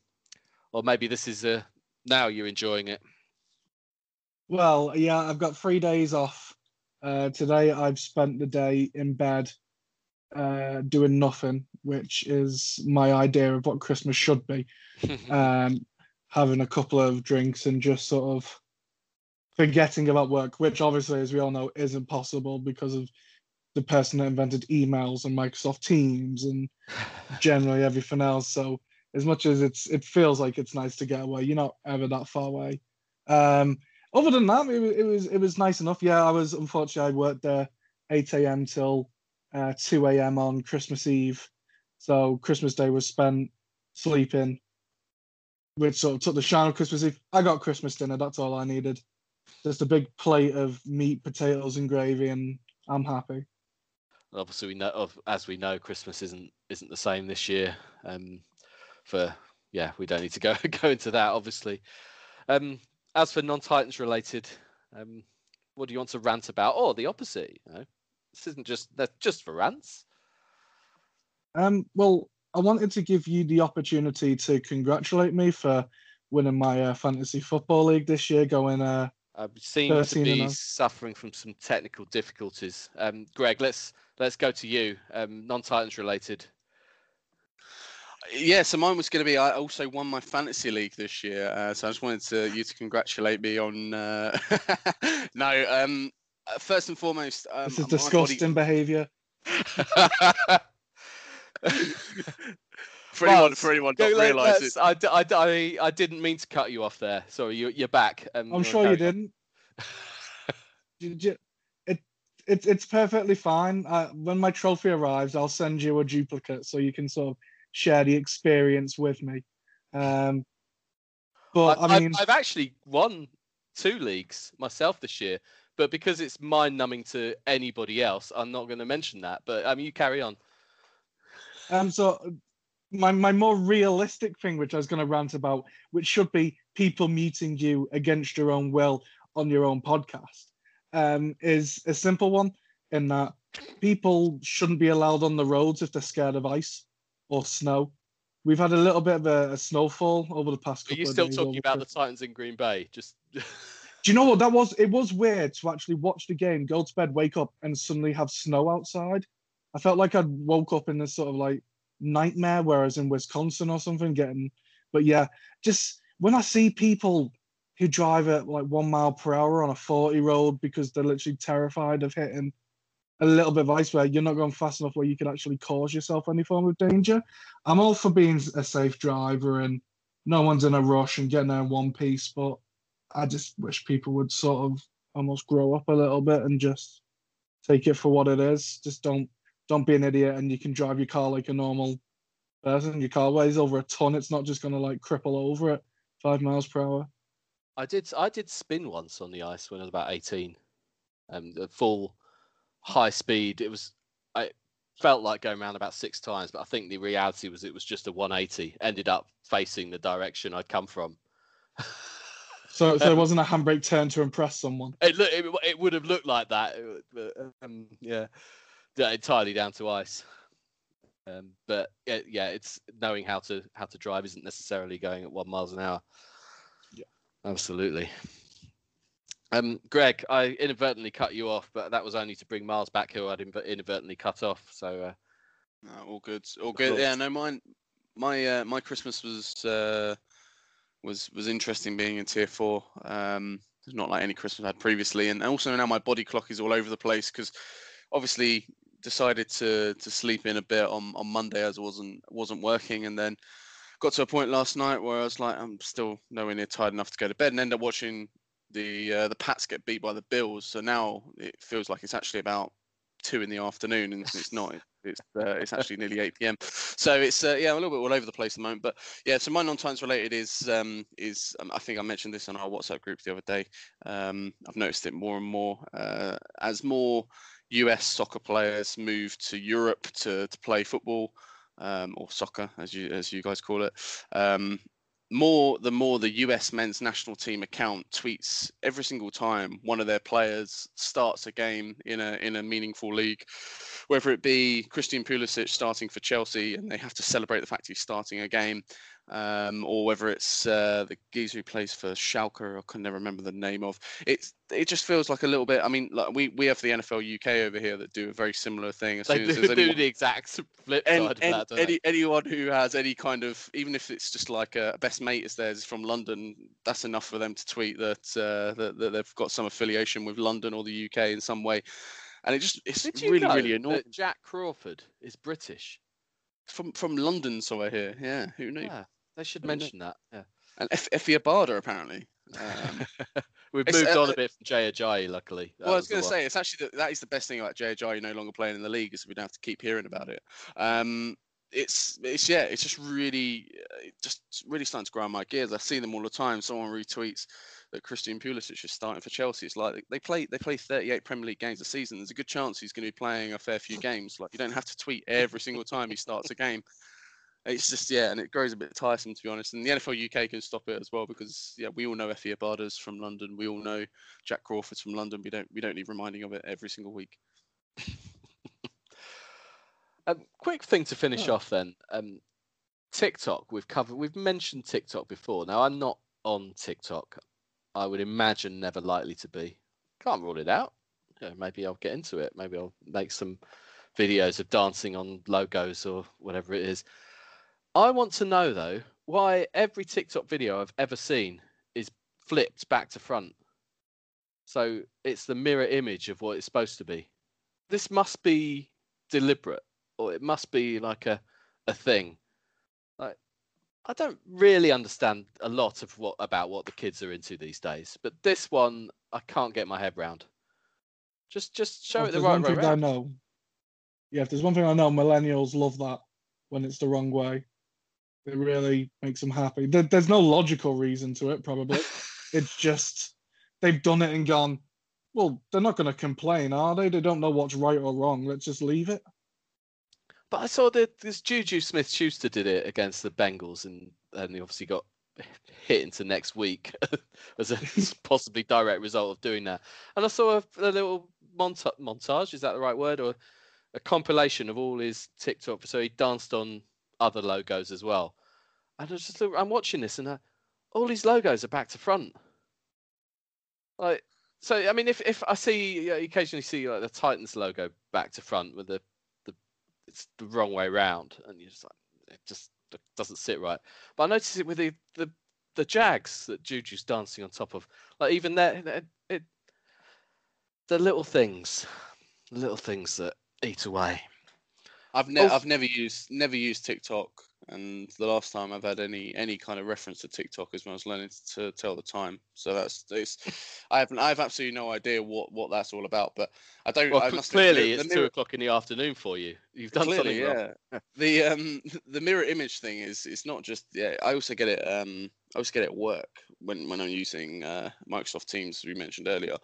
or maybe this is a now you're enjoying it. Well, yeah, I've got three days off. Uh, today I've spent the day in bed uh, doing nothing, which is my idea of what Christmas should be. um, having a couple of drinks and just sort of forgetting about work, which obviously, as we all know, isn't possible because of the person that invented emails and Microsoft Teams and generally everything else. So as much as it's it feels like it's nice to get away, you're not ever that far away. Um, other than that, it, it was it was nice enough. Yeah, I was unfortunately I worked there 8 a.m. till uh, 2 a.m. on Christmas Eve, so Christmas Day was spent sleeping, which sort of took the shine of Christmas Eve. I got Christmas dinner. That's all I needed. Just a big plate of meat, potatoes, and gravy, and I'm happy. Obviously, we know as we know, Christmas isn't isn't the same this year. Um, for yeah, we don't need to go go into that. Obviously, um, as for non-Titans related, um, what do you want to rant about? Or the opposite, you know, this isn't just that's just for rants. Um, well, I wanted to give you the opportunity to congratulate me for winning my uh, fantasy football league this year, going. Uh, I seem to be suffering from some technical difficulties. Um, Greg, let's let's go to you. Um, non-Titans related. Yeah, so mine was going to be. I also won my fantasy league this year, uh, so I just wanted to, you to congratulate me on. Uh... no, um, uh, first and foremost, um, this is disgusting body... behaviour. for anyone, for anyone not realise I, I, I, I didn't mean to cut you off there. Sorry, you, you're back. Um, I'm sure you didn't. it, it, it's perfectly fine. Uh, when my trophy arrives, I'll send you a duplicate so you can sort of share the experience with me. Um, but I, I mean, I've, I've actually won two leagues myself this year, but because it's mind numbing to anybody else, I'm not going to mention that. But I mean, you carry on. Um, so my my more realistic thing, which I was going to rant about, which should be people muting you against your own will on your own podcast, um, is a simple one in that people shouldn't be allowed on the roads if they're scared of ice or snow. We've had a little bit of a, a snowfall over the past. Couple. Are you still talking about the Titans in Green Bay? Just. Do you know what that was? It was weird to actually watch the game, go to bed, wake up, and suddenly have snow outside. I felt like I'd woke up in this sort of like nightmare, whereas in Wisconsin or something, getting. But yeah, just when I see people who drive at like one mile per hour on a 40 road because they're literally terrified of hitting a little bit of ice where you're not going fast enough where you could actually cause yourself any form of danger. I'm all for being a safe driver and no one's in a rush and getting there in one piece, but I just wish people would sort of almost grow up a little bit and just take it for what it is. Just don't don't be an idiot and you can drive your car like a normal person. Your car weighs over a ton. It's not just gonna like cripple over at five miles per hour. I did I did spin once on the ice when I was about eighteen. Um, full high speed. It was I felt like going around about six times, but I think the reality was it was just a 180. Ended up facing the direction I'd come from. so, so it wasn't a handbrake turn to impress someone. It it, it would have looked like that. Um, yeah, entirely down to ice. Um, but yeah, yeah, it's knowing how to how to drive isn't necessarily going at one miles an hour. Yeah, absolutely. Um, Greg, I inadvertently cut you off, but that was only to bring Miles back, who I'd inadvertently cut off. So, uh, no, all good, all good. Yeah, no, mine, my uh, my Christmas was uh, was was interesting being in tier four. Um, it's not like any Christmas I had previously, and also now my body clock is all over the place because obviously decided to to sleep in a bit on on Monday as it wasn't wasn't working, and then got to a point last night where I was like, I'm still nowhere near tired enough to go to bed, and end up watching the uh, the Pats get beat by the Bills. So now it feels like it's actually about two in the afternoon, and it's not. It's uh, it's actually nearly eight p.m. So it's uh, yeah a little bit all over the place at the moment. But yeah, so my non-Titans related is um, is um, I think I mentioned this on our WhatsApp group the other day. Um, I've noticed it more and more uh, as more US soccer players move to Europe to to play football. Um, or soccer, as you as you guys call it. Um, more the more the US men's national team account tweets every single time one of their players starts a game in a in a meaningful league, whether it be Christian Pulisic starting for Chelsea and they have to celebrate the fact he's starting a game, um, or whether it's uh, the geezer who plays for Schalke, I can never remember the name of. It's it just feels like a little bit. I mean, like we, we have the NFL UK over here that do a very similar thing. As they do, as anyone, the exact flip side and, of that. Any, anyone who has any kind of, even if it's just like a best mate is theirs from London, that's enough for them to tweet that, uh, that that they've got some affiliation with London or the UK in some way and it just it's really really annoying. Jack Crawford is British. From from London somewhere here. Yeah, who knew? Yeah, they should mention that. Yeah. And F- Efe Obada apparently. Um, We've moved uh, on a bit from Jay Ajayi, luckily. That well, I was, was going to say, it's actually the, that is the best thing about Jay Ajayi no longer playing in the league, is we don't have to keep hearing about it. Um, it's it's yeah, it's just really uh, just really starting to grind my gears. I see them all the time. Someone retweets that Christian Pulisic is starting for Chelsea. It's like they play they play 38 Premier League games a season. There's a good chance he's going to be playing a fair few games. Like you don't have to tweet every single time he starts a game. It's just yeah, and it grows a bit tiresome to be honest. And the NFL UK can stop it as well because yeah, we all know Efe Obada's from London. We all know Jack Crawford's from London. We don't we don't need reminding of it every single week. A um, quick thing to finish oh. off then. Um, TikTok, we've covered, we've mentioned TikTok before. Now, I'm not on TikTok. I would imagine never likely to be. Can't rule it out. Yeah, maybe I'll get into it. Maybe I'll make some videos of dancing on logos or whatever it is. I want to know though why every TikTok video I've ever seen is flipped back to front. So it's the mirror image of what it's supposed to be. This must be deliberate or it must be like a a thing. Like I don't really understand a lot of what about what the kids are into these days, but this one I can't get my head round. Just just show well, it the right way I know. Yeah, if there's one thing I know, millennials love that when it's the wrong way. It really makes them happy. There, there's no logical reason to it, probably. it's just they've done it and gone. Well, they're not going to complain, are they? They don't know what's right or wrong. Let's just leave it. But I saw that this Juju Smith Schuster did it against the Bengals, and and he obviously got hit into next week as a possibly direct result of doing that. And I saw a, a little monta- montage, is that the right word, or a compilation of all his TikTok. So he danced on other logos as well. And I just I'm watching this, and uh, all these logos are back to front. Like, so I mean, if if I see you occasionally see like the Titans logo back to front with the the it's the wrong way around, and you just like it just doesn't sit right. But I noticed it with the the, the Jags that Juju's dancing on top of. Like even there, it, the little things, little things that eat away. I've never oh. I've never used never used TikTok and the last time I've had any any kind of reference to TikTok is when I was learning to tell the time. So that's it's, I have I have absolutely no idea what what that's all about. But I don't. Well, I clearly, it's two o'clock in the afternoon for you. You've done clearly, something yeah. the um the mirror image thing is it's not just yeah. I also get it um I also get it at work when when I'm using uh, Microsoft Teams we mentioned earlier.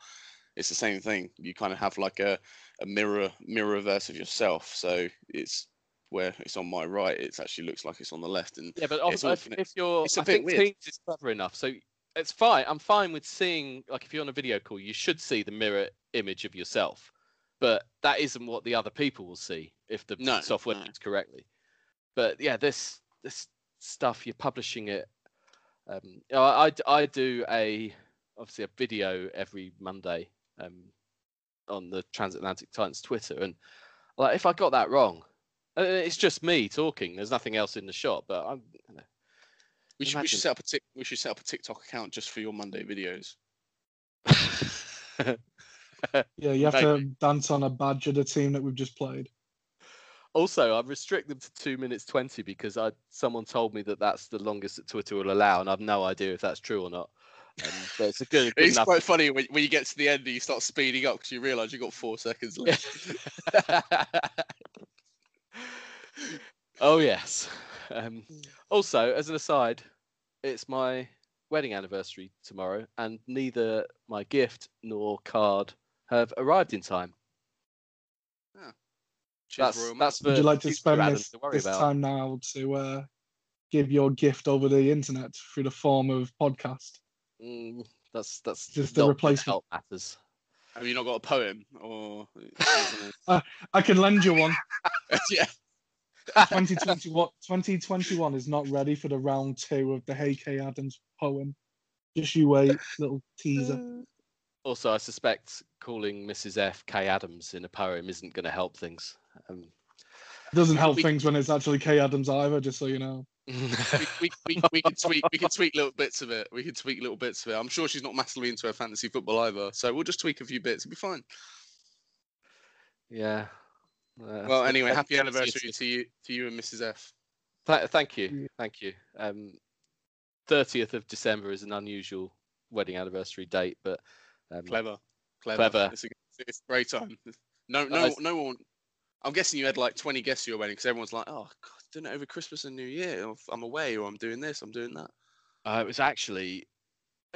It's the same thing. You kind of have like a a mirror mirror verse of yourself. So it's where it's on my right, it actually looks like it's on the left. And yeah, but also, if, if, you're, it's a I bit think weird. Teams is clever enough, so it's fine. I'm fine with seeing, like, if you're on a video call, you should see the mirror image of yourself, but that isn't what the other people will see if the no, software no. correctly. But yeah, this this stuff you're publishing it. Um, I, I I do a obviously a video every Monday um, on the Transatlantic Titans Twitter, and like if I got that wrong, uh, it's just me talking. There's nothing else in the shot, but I'm. You know, we should, we should set up a tic, we should set up a TikTok account just for your Monday videos. yeah, you have to dance on a badge of the team that we've just played. Also, I restrict them to two minutes twenty because I someone told me that that's the longest that Twitter will allow, and I've no idea if that's true or not. Um, but it's a good. good it's enough... quite funny when, when you get to the end and you start speeding up because you realise you've got four seconds left. oh yes. Um, also, as an aside, it's my wedding anniversary tomorrow, and neither my gift nor card have arrived in time. Yeah. That's, that's Would you like to spend this, to this time now to uh, give your gift over the internet through the form of podcast? Mm, that's that's just a replacement. Matters. Have you not got a poem or? uh, I can lend you one. yeah. 2021, 2021 is not ready for the round two of the Hey Kay Adams poem. Just you wait, little teaser. Also, I suspect calling Mrs. F K Adams in a poem isn't going to help things. Um, it doesn't help we, things when it's actually K Adams either, just so you know. We, we, we, we, can tweak we can tweak little bits of it. We can tweak little bits of it. I'm sure she's not massively into her fantasy football either, so we'll just tweak a few bits. It'll be fine. Yeah. Uh, well, anyway, happy anniversary to you, to you and Mrs. F. Th- thank you, thank you. Um, 30th of December is an unusual wedding anniversary date, but um, clever, clever. clever. It's, a, it's a great time. No, no, no one. I'm guessing you had like 20 guests at your wedding because everyone's like, "Oh, God, doing it over Christmas and New Year. I'm away, or I'm doing this, I'm doing that." Uh, it was actually,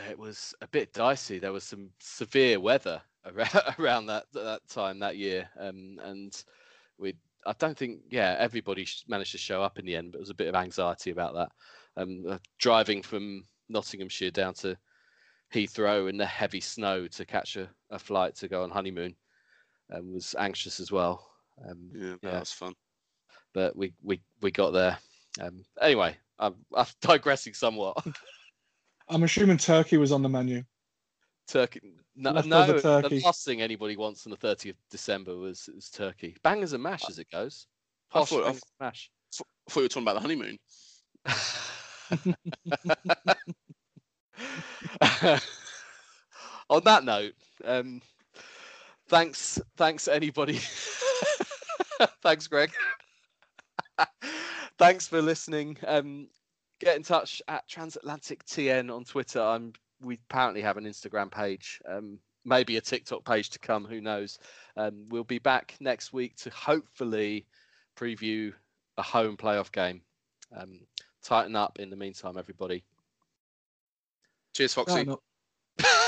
it was a bit dicey. There was some severe weather around, around that that time that year, um, and we. I don't think, yeah, everybody managed to show up in the end, but there was a bit of anxiety about that. Um, uh, driving from Nottinghamshire down to Heathrow in the heavy snow to catch a, a flight to go on honeymoon um, was anxious as well. Um, yeah, that yeah. was fun. But we we we got there. Um, anyway, I'm, I'm digressing somewhat. I'm assuming turkey was on the menu. Turkey. No, no turkey. the last thing anybody wants on the 30th of December was, was turkey. Bangers and mash as it goes. Posh I thought, I, mash. I thought you were talking about the honeymoon. on that note, um, thanks, thanks anybody. thanks, Greg. thanks for listening. Um, get in touch at Transatlantic TN on Twitter. I'm we apparently have an Instagram page, um, maybe a TikTok page to come. Who knows? Um, we'll be back next week to hopefully preview a home playoff game. Um, tighten up in the meantime, everybody. Cheers, Foxy. No.